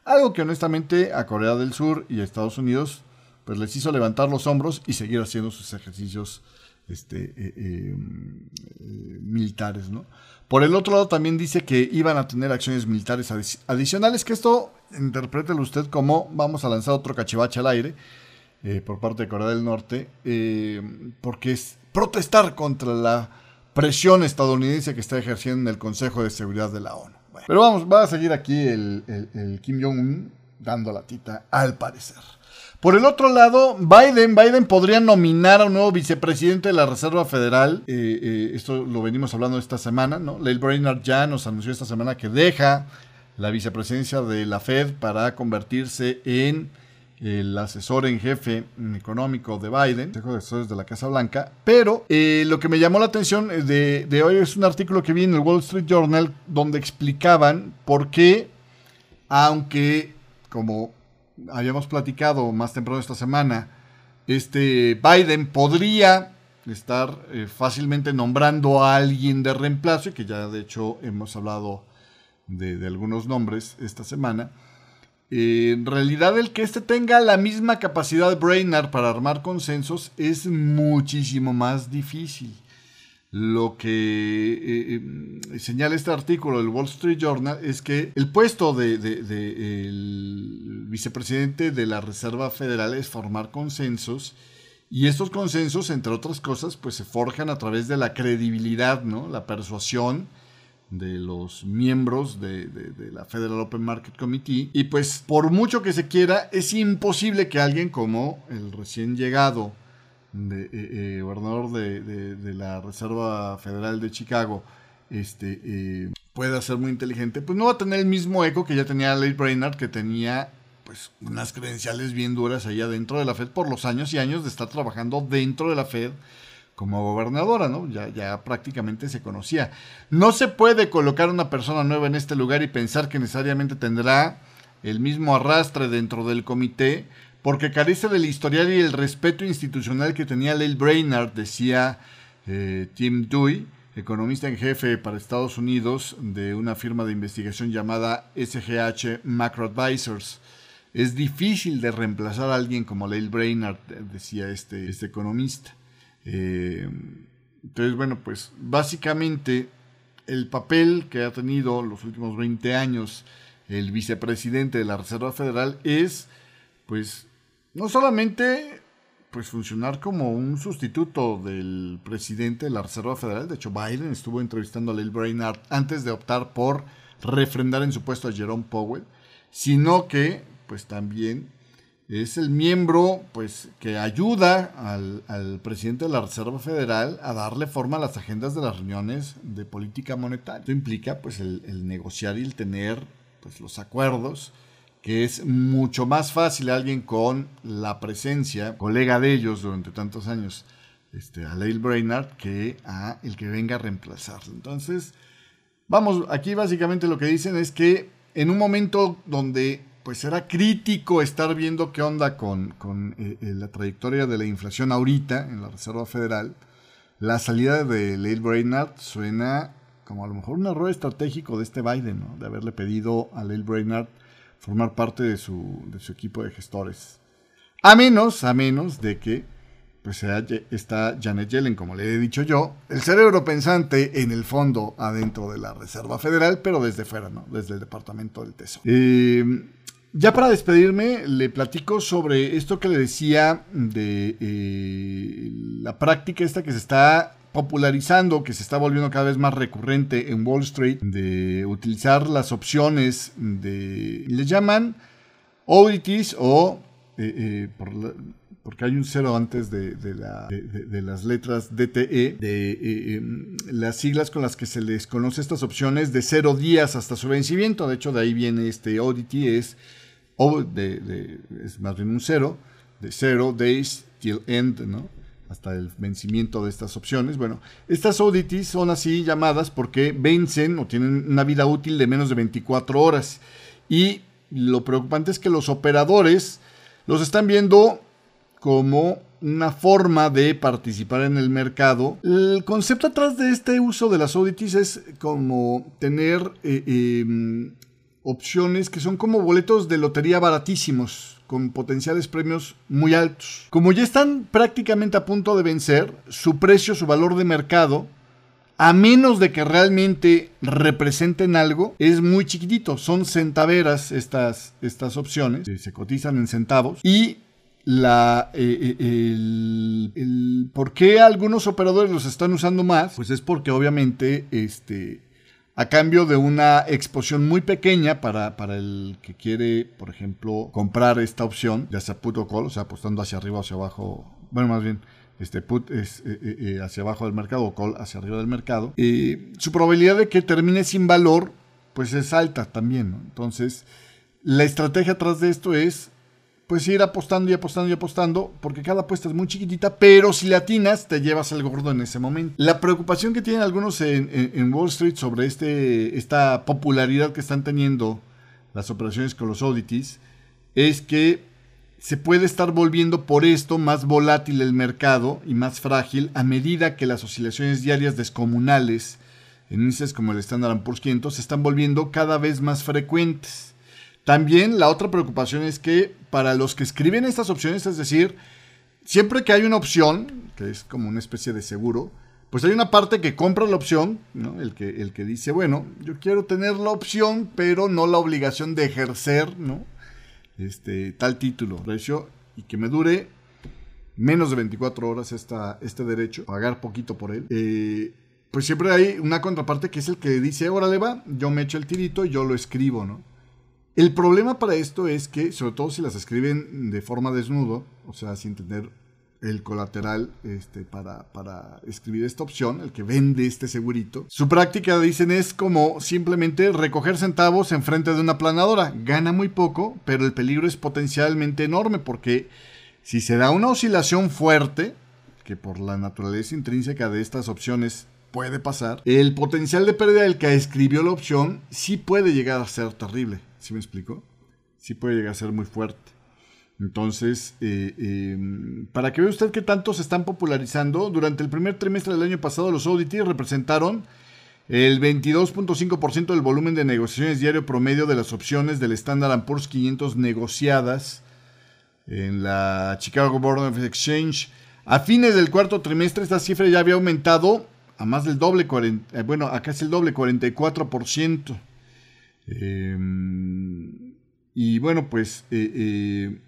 Algo que honestamente a Corea del Sur y a Estados Unidos pues les hizo levantar los hombros y seguir haciendo sus ejercicios este, eh, eh, militares, ¿no? Por el otro lado también dice que iban a tener acciones militares adicionales, que esto interprételo usted como vamos a lanzar otro cachivache al aire por parte de Corea del Norte, porque es protestar contra la presión estadounidense que está ejerciendo en el Consejo de Seguridad de la ONU. pero vamos, va a seguir aquí el, Kim Jong-un dando la tita, al parecer. Por el otro lado, Biden, Biden podría nominar a un nuevo vicepresidente de la Reserva Federal. Eh, eh, esto lo venimos hablando esta semana, ¿no? Leil Brainard ya nos anunció esta semana que deja la vicepresidencia de la Fed para convertirse en el asesor en jefe económico de Biden, de asesores de la Casa Blanca. Pero eh, lo que me llamó la atención de, de hoy es un artículo que vi en el Wall Street Journal donde explicaban por qué, aunque como habíamos platicado más temprano esta semana, este Biden podría estar eh, fácilmente nombrando a alguien de reemplazo, y que ya de hecho hemos hablado de, algunos nombres esta semana. Eh, en realidad el que este tenga la misma capacidad de Brainerd para armar consensos es muchísimo más difícil. Lo que eh, em, señala este artículo del Wall Street Journal es que el puesto de, vicepresidente de la Reserva Federal es formar consensos y estos consensos, entre otras cosas, pues se forjan a través de la credibilidad, ¿no? La persuasión de los miembros de, de, la Federal Open Market Committee. Y pues por mucho que se quiera, es imposible que alguien como el recién llegado de, eh, eh, gobernador de, la Reserva Federal de Chicago, este, eh, pueda ser muy inteligente, pues no va a tener el mismo eco que ya tenía Leigh Brainard, que tenía pues unas credenciales bien duras allá dentro de la Fed por los años y años de estar trabajando dentro de la Fed como gobernadora, ¿no? Ya, prácticamente se conocía. No se puede colocar una persona nueva en este lugar y pensar que necesariamente tendrá el mismo arrastre dentro del comité, porque carece del historial y el respeto institucional que tenía Leil Brainard, decía eh, Tim Dewey, economista en jefe para Estados Unidos de una firma de investigación llamada SGH Macro Advisors. Es difícil de reemplazar a alguien como Leil Brainard, decía este, este economista. Eh, entonces, bueno, pues básicamente el papel que ha tenido los últimos 20 años el vicepresidente de la Reserva Federal es, pues, no solamente pues funcionar como un sustituto del presidente de la Reserva Federal. De hecho, Biden estuvo entrevistando a Lil Brainard antes de optar por refrendar en su puesto a Jerome Powell, sino que pues también es el miembro pues que ayuda al, presidente de la Reserva Federal a darle forma a las agendas de las reuniones de política monetaria. Esto implica pues el, negociar y el tener pues los acuerdos que es mucho más fácil alguien con la presencia, colega de ellos durante tantos años, este, a Leil Brainard, que a el que venga a reemplazarlo. Entonces, vamos, aquí básicamente lo que dicen es que en un momento donde pues era crítico estar viendo qué onda con, eh, eh, la trayectoria de la inflación ahorita en la Reserva Federal, la salida de Leil Brainard suena como a lo mejor un error estratégico de este Biden, ¿no? de haberle pedido a Leil Brainard formar parte de su, de su equipo de gestores. A menos, a menos de que pues está Janet Yellen, como le he dicho yo, el cerebro pensante en el fondo adentro de la Reserva Federal, pero desde fuera, ¿no? Desde el Departamento del Tesoro. Eh, ya para despedirme, le platico sobre esto que le decía de eh, la práctica esta que se está popularizando, que se está volviendo cada vez más recurrente en Wall Street, de utilizar las opciones de... Le llaman ODTs o... Eh, eh, porque hay un cero antes de, las letras DTE, de em, las siglas con las que se les conoce estas opciones de cero días hasta su vencimiento. De hecho, de ahí viene este ODT, es, es más bien un cero, de cero days till end, ¿no? hasta el vencimiento de estas opciones. Bueno, estas audits son así llamadas porque vencen o tienen una vida útil de menos de 24 horas. Y lo preocupante es que los operadores los están viendo como una forma de participar en el mercado. El concepto atrás de este uso de las audits es como tener eh, em, opciones que son como boletos de lotería baratísimos, con potenciales premios muy altos. Como ya están prácticamente a punto de vencer, su precio, su valor de mercado, a menos de que realmente representen algo, es muy chiquitito. Son centaveras estas, estas opciones, se cotizan en centavos. Y la, eh, eh, el, por qué algunos operadores los están usando más, pues es porque obviamente este, a cambio de una exposición muy pequeña para, para, el que quiere, por ejemplo, comprar esta opción, ya sea put o call, o sea, apostando hacia arriba o hacia abajo, bueno, más bien, este put es eh, eh, eh, hacia abajo del mercado o call hacia arriba del mercado, su probabilidad de que termine sin valor, pues es alta también, Entonces, la estrategia atrás de esto es pues ir apostando y apostando y apostando, porque cada apuesta es muy chiquitita, pero si le atinas, te llevas el gordo en ese momento. La preocupación que tienen algunos en, Wall Street sobre este, esta popularidad que están teniendo las operaciones con los audities es que se puede estar volviendo por esto más volátil el mercado y más frágil a medida que las oscilaciones diarias descomunales en índices como el Standard Poor's 500 se están volviendo cada vez más frecuentes. También la otra preocupación es que para los que escriben estas opciones, es decir, siempre que hay una opción, que es como una especie de seguro, pues hay una parte que compra la opción, ¿no? el, que, el que dice, bueno, yo quiero tener la opción, pero no la obligación de ejercer ¿no? este, tal título, precio, y que me dure menos de 24 horas esta, este derecho, pagar poquito por él. Eh, pues siempre hay una contraparte que es el que dice, órale va, yo me echo el tirito y yo lo escribo, ¿no? El problema para esto es que, sobre todo si las escriben de forma desnudo, o sea, sin tener el colateral este, para, para escribir esta opción, el que vende este segurito. Su práctica, dicen, es como simplemente recoger centavos enfrente de una planadora. Gana muy poco, pero el peligro es potencialmente enorme porque si se da una oscilación fuerte, que por la naturaleza intrínseca de estas opciones puede pasar, el potencial de pérdida del que escribió la opción sí puede llegar a ser terrible. ¿Sí me explico? Sí puede llegar a ser muy fuerte. Entonces, eh, em, para que vea usted qué tanto se están popularizando, durante el primer trimestre del año pasado los auditores representaron el 22.5% del volumen de negociaciones diario promedio de las opciones del Standard Poor's 500 negociadas en la Chicago Board of Exchange. A fines del cuarto trimestre esta cifra ya había aumentado a más del doble, eh, bueno, acá es el doble, 44%. Em, y bueno, pues eh, eh,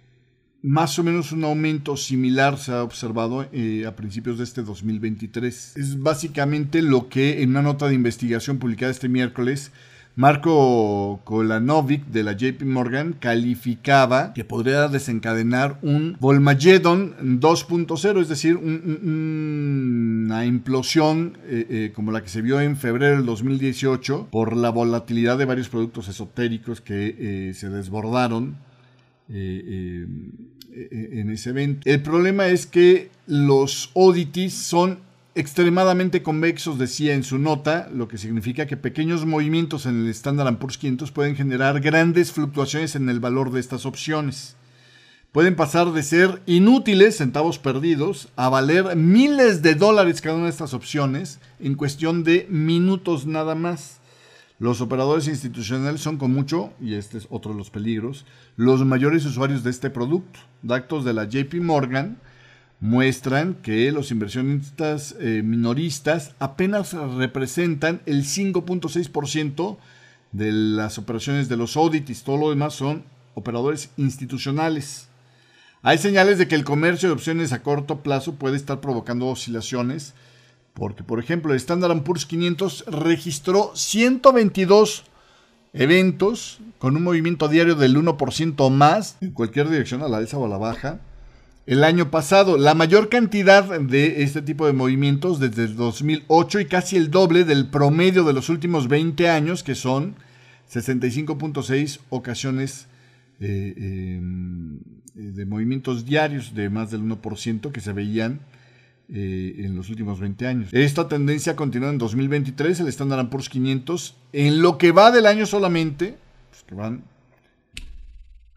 más o menos un aumento similar se ha observado eh, a principios de este 2023. Es básicamente lo que en una nota de investigación publicada este miércoles Marco Kolanovic de la JP Morgan calificaba que podría desencadenar un Volmageddon 2.0, es decir, una implosión eh, eh, como la que se vio en febrero del 2018 por la volatilidad de varios productos esotéricos que eh, se desbordaron en ese evento. El problema es que los oddities son extremadamente convexos, decía en su nota, lo que significa que pequeños movimientos en el Standard Poor's 500 pueden generar grandes fluctuaciones en el valor de estas opciones. Pueden pasar de ser inútiles, centavos perdidos, a valer miles de dólares cada una de estas opciones en cuestión de minutos nada más. Los operadores institucionales son con mucho, y este es otro de los peligros, los mayores usuarios de este producto. Datos de la JP Morgan muestran que los inversionistas eh, minoristas apenas representan el 5.6% de las operaciones de los audits, todo lo demás son operadores institucionales. Hay señales de que el comercio de opciones a corto plazo puede estar provocando oscilaciones, porque por ejemplo el Standard Poor's 500 registró 122 eventos con un movimiento diario del 1% más en cualquier dirección, a la alza o a la baja el año pasado. La mayor cantidad de este tipo de movimientos desde el 2008 y casi el doble del promedio de los últimos 20 años, que son 65.6 ocasiones eh, em, de movimientos diarios de más del 1% que se veían eh, en los últimos 20 años. Esta tendencia continúa en 2023, el Standard Poor's 500, en lo que va del año solamente, pues que van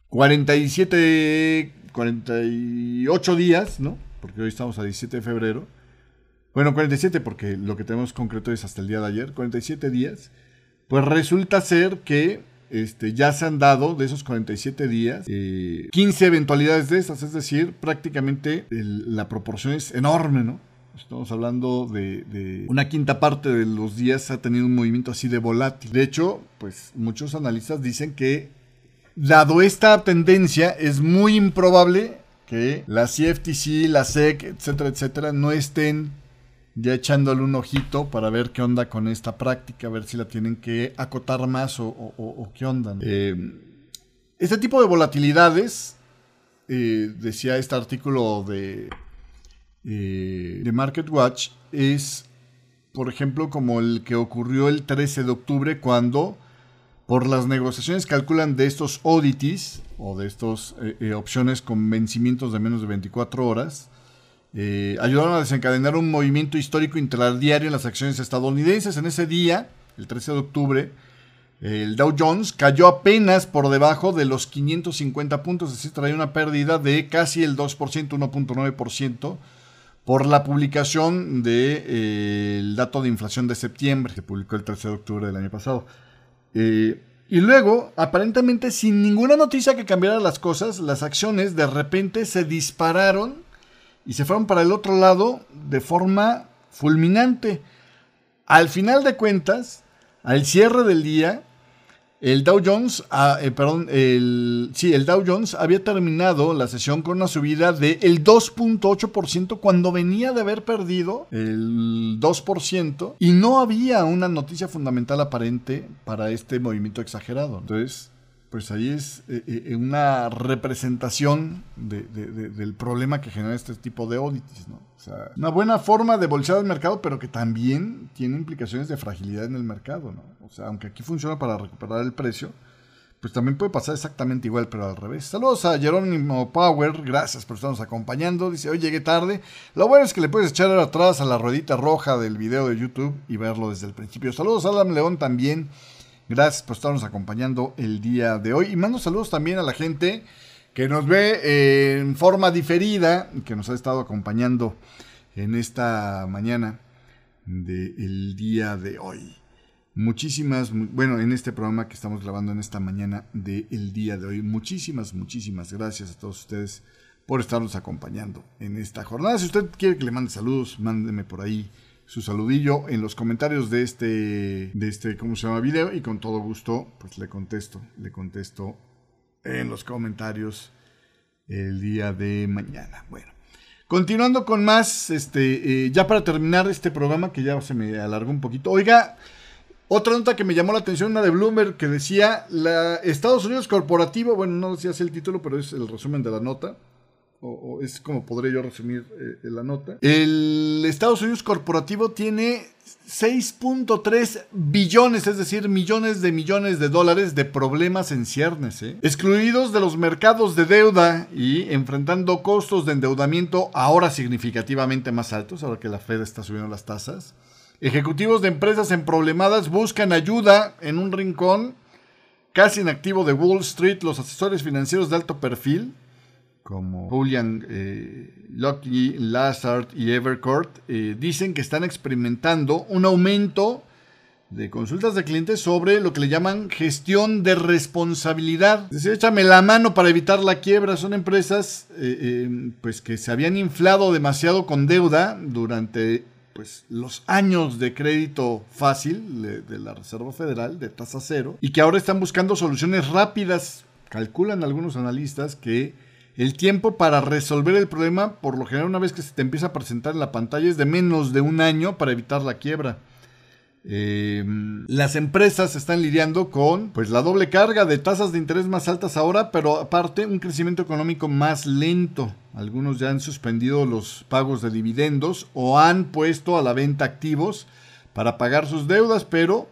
47 48 días, ¿no? Porque hoy estamos a 17 de febrero. Bueno, 47 porque lo que tenemos concreto es hasta el día de ayer, 47 días. Pues resulta ser que este, ya se han dado de esos 47 días 15 eh, eventualidades de esas, es decir, prácticamente la proporción es enorme, ¿no? Estamos hablando de, una quinta parte de los días ha tenido un movimiento así de volátil. De hecho, pues muchos analistas dicen que, dado esta tendencia, es muy improbable que la CFTC, la SEC, etcétera, etcétera, no estén ya echándole un ojito para ver qué onda con esta práctica, a ver si la tienen que acotar más o, qué onda. Eh, este tipo de volatilidades, eh, decía este artículo de eh, de Market Watch es, por ejemplo, como el que ocurrió el 13 de octubre cuando por las negociaciones calculan de estos oddities o de estas eh, eh, opciones con vencimientos de menos de 24 horas, ayudaron a desencadenar un movimiento histórico intradiario en las acciones estadounidenses. En ese día, el 13 de octubre, el Dow Jones cayó apenas por debajo de los 550 puntos, es decir, traía una pérdida de casi el 2%, 1.9% por la publicación del eh, dato de inflación de septiembre, que publicó el 13 de octubre del año pasado. Eh, y luego, aparentemente sin ninguna noticia que cambiara las cosas, las acciones de repente se dispararon y se fueron para el otro lado de forma fulminante. Al final de cuentas, al cierre del día, el Dow Jones, ah, eh, perdón, el, sí, el Dow Jones había terminado la sesión con una subida del 2.8% cuando venía de haber perdido el 2% y no había una noticia fundamental aparente para este movimiento exagerado. Entonces, pues ahí es eh, eh, una representación del problema que genera este tipo de audits, ¿no? O sea, una buena forma de bolsear el mercado, pero que también tiene implicaciones de fragilidad en el mercado, ¿no? O sea, aunque aquí funciona para recuperar el precio, pues también puede pasar exactamente igual, pero al revés. Saludos a Jerónimo Power, gracias por estarnos acompañando. Dice, hoy llegué tarde. Lo bueno es que le puedes echar atrás a la ruedita roja del video de YouTube y verlo desde el principio. Saludos a Adam León también. Gracias por estarnos acompañando el día de hoy. Y mando saludos también a la gente que nos ve en forma diferida, que nos ha estado acompañando en esta mañana del día de hoy. Muchísimas, bueno, en este programa que estamos grabando en esta mañana del día de hoy, muchísimas, muchísimas gracias a todos ustedes por estarnos acompañando en esta jornada. Si usted quiere que le mande saludos, mándeme por ahí su saludillo en los comentarios de este, de este, ¿cómo se llama? Video y con todo gusto, pues le contesto, le contesto en los comentarios el día de mañana. Bueno, continuando con más, este, eh, ya para terminar este programa que ya se me alargó un poquito. Oiga, otra nota que me llamó la atención, una de Bloomberg, que decía, la Estados Unidos Corporativo, bueno, no decía el título, pero es el resumen de la nota o, es como podría yo resumir eh, la nota. El Estados Unidos corporativo tiene 6.3 billones, es decir, millones de millones de dólares de problemas en ciernes, ¿eh? excluidos de los mercados de deuda y enfrentando costos de endeudamiento ahora significativamente más altos, ahora que la Fed está subiendo las tasas. Ejecutivos de empresas en problemadas buscan ayuda en un rincón casi inactivo de Wall Street, los asesores financieros de alto perfil como Julian eh, Lockley, Lazard y Evercourt, eh, dicen que están experimentando un aumento de consultas de clientes sobre lo que le llaman gestión de responsabilidad. Es échame la mano para evitar la quiebra. Son empresas eh, pues que se habían inflado demasiado con deuda durante pues, los años de crédito fácil de, de la Reserva Federal de tasa cero y que ahora están buscando soluciones rápidas. Calculan algunos analistas que el tiempo para resolver el problema, por lo general, una vez que se te empieza a presentar en la pantalla, es de menos de un año para evitar la quiebra. Em, las empresas están lidiando con pues la doble carga de tasas de interés más altas ahora, pero aparte un crecimiento económico más lento. Algunos ya han suspendido los pagos de dividendos o han puesto a la venta activos para pagar sus deudas, pero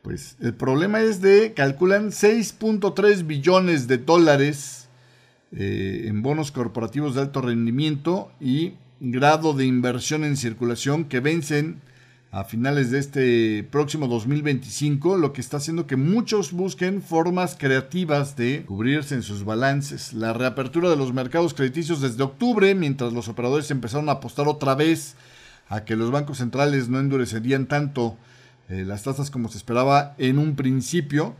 pues el problema es de calculan 6.3 billones de dólares eh, en bonos corporativos de alto rendimiento y grado de inversión en circulación que vencen a finales de este próximo 2025, lo que está haciendo que muchos busquen formas creativas de cubrirse en sus balances. La reapertura de los mercados crediticios desde octubre, mientras los operadores empezaron a apostar otra vez a que los bancos centrales no endurecerían tanto eh, las tasas como se esperaba en un principio,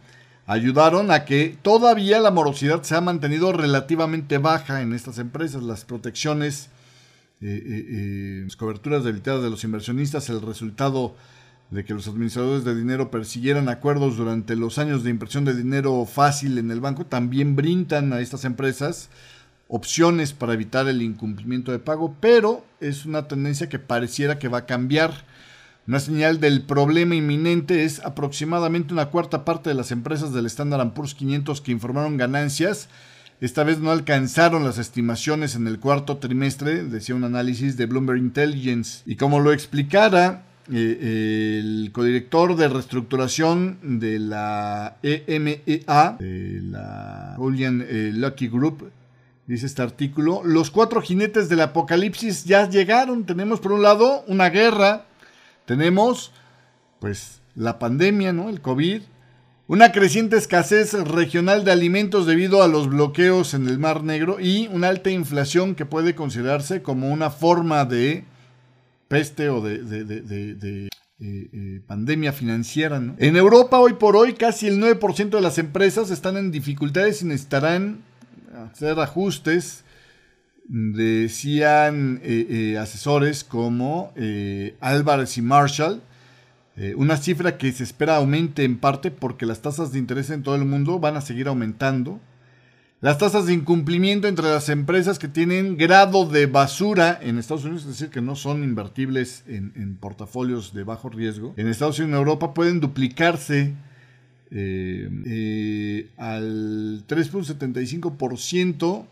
ayudaron a que todavía la morosidad se ha mantenido relativamente baja en estas empresas. Las protecciones, eh, eh, eh, las coberturas debilitadas de los inversionistas, el resultado de que los administradores de dinero persiguieran acuerdos durante los años de impresión de dinero fácil en el banco, también brindan a estas empresas opciones para evitar el incumplimiento de pago, pero es una tendencia que pareciera que va a cambiar. Una señal del problema inminente es aproximadamente una cuarta parte de las empresas del Standard Poor's 500 que informaron ganancias. Esta vez no alcanzaron las estimaciones en el cuarto trimestre, decía un análisis de Bloomberg Intelligence. Y como lo explicara eh, el codirector de reestructuración de la EMEA, de la Julian eh, Lucky Group, dice este artículo, los cuatro jinetes del apocalipsis ya llegaron. Tenemos por un lado una guerra, tenemos pues la pandemia, ¿no? El COVID, una creciente escasez regional de alimentos debido a los bloqueos en el Mar Negro y una alta inflación que puede considerarse como una forma de peste o de, eh, eh, pandemia financiera. En Europa hoy por hoy casi el 9% de las empresas están en dificultades y necesitarán hacer ajustes. Decían eh, asesores como Álvarez y Marshall, una cifra que se espera aumente en parte porque las tasas de interés en todo el mundo van a seguir aumentando. Las tasas de incumplimiento entre las empresas que tienen grado de basura en Estados Unidos, es decir, que no son invertibles en, portafolios de bajo riesgo, en Estados Unidos y en Europa pueden duplicarse eh, eh, al 3.75%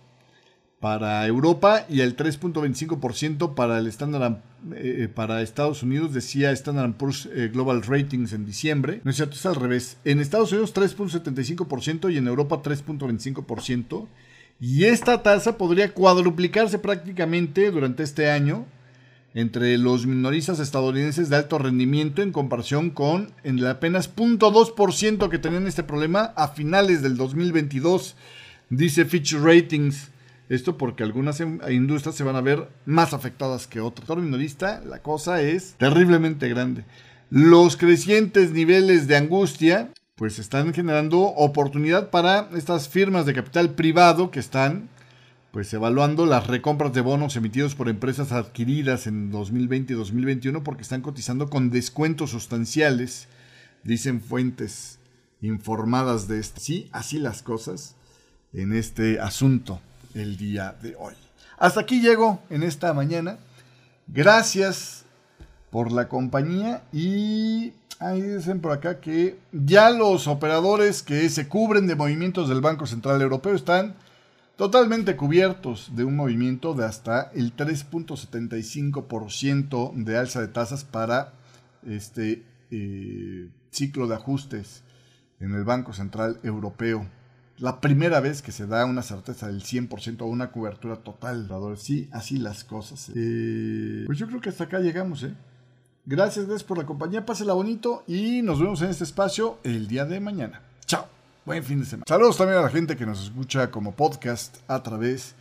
para Europa y al 3.25% para el estándar eh, para Estados Unidos, decía Standard Poor's eh, Global Ratings en diciembre. No es cierto, es al revés. En Estados Unidos 3.75% y en Europa 3.25%. Y esta tasa podría cuadruplicarse prácticamente durante este año entre los minoristas estadounidenses de alto rendimiento en comparación con el apenas 0.2% que tenían este problema a finales del 2022, dice Fitch Ratings. Esto porque algunas em, industrias se van a ver más afectadas que otras. El minorista, la cosa es terriblemente grande. Los crecientes niveles de angustia, pues están generando oportunidad para estas firmas de capital privado que están pues evaluando las recompras de bonos emitidos por empresas adquiridas en 2020 y 2021 porque están cotizando con descuentos sustanciales, dicen fuentes informadas de esto. Sí, así las cosas en este asunto el día de hoy. Hasta aquí llego en esta mañana. Gracias por la compañía y ahí dicen por acá que ya los operadores que se cubren de movimientos del Banco Central Europeo están totalmente cubiertos de un movimiento de hasta el 3.75% de alza de tasas para este eh, ciclo de ajustes en el Banco Central Europeo la primera vez que se da una certeza del 100% o una cobertura total. Sí, así las cosas. Eh, pues yo creo que hasta acá llegamos, ¿eh? Gracias, gracias por la compañía. Pásela bonito y nos vemos en este espacio el día de mañana. Chao. Buen fin de semana. Saludos también a la gente que nos escucha como podcast a través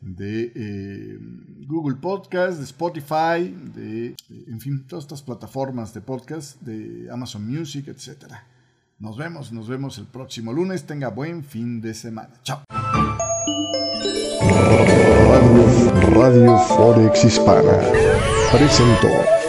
de eh, Google Podcast, de Spotify, de, en fin, todas estas plataformas de podcast, de Amazon Music, etcétera. Nos vemos, nos vemos el próximo lunes. Tenga buen fin de semana. Chao. Radio, Radio Forex Hispana presentó.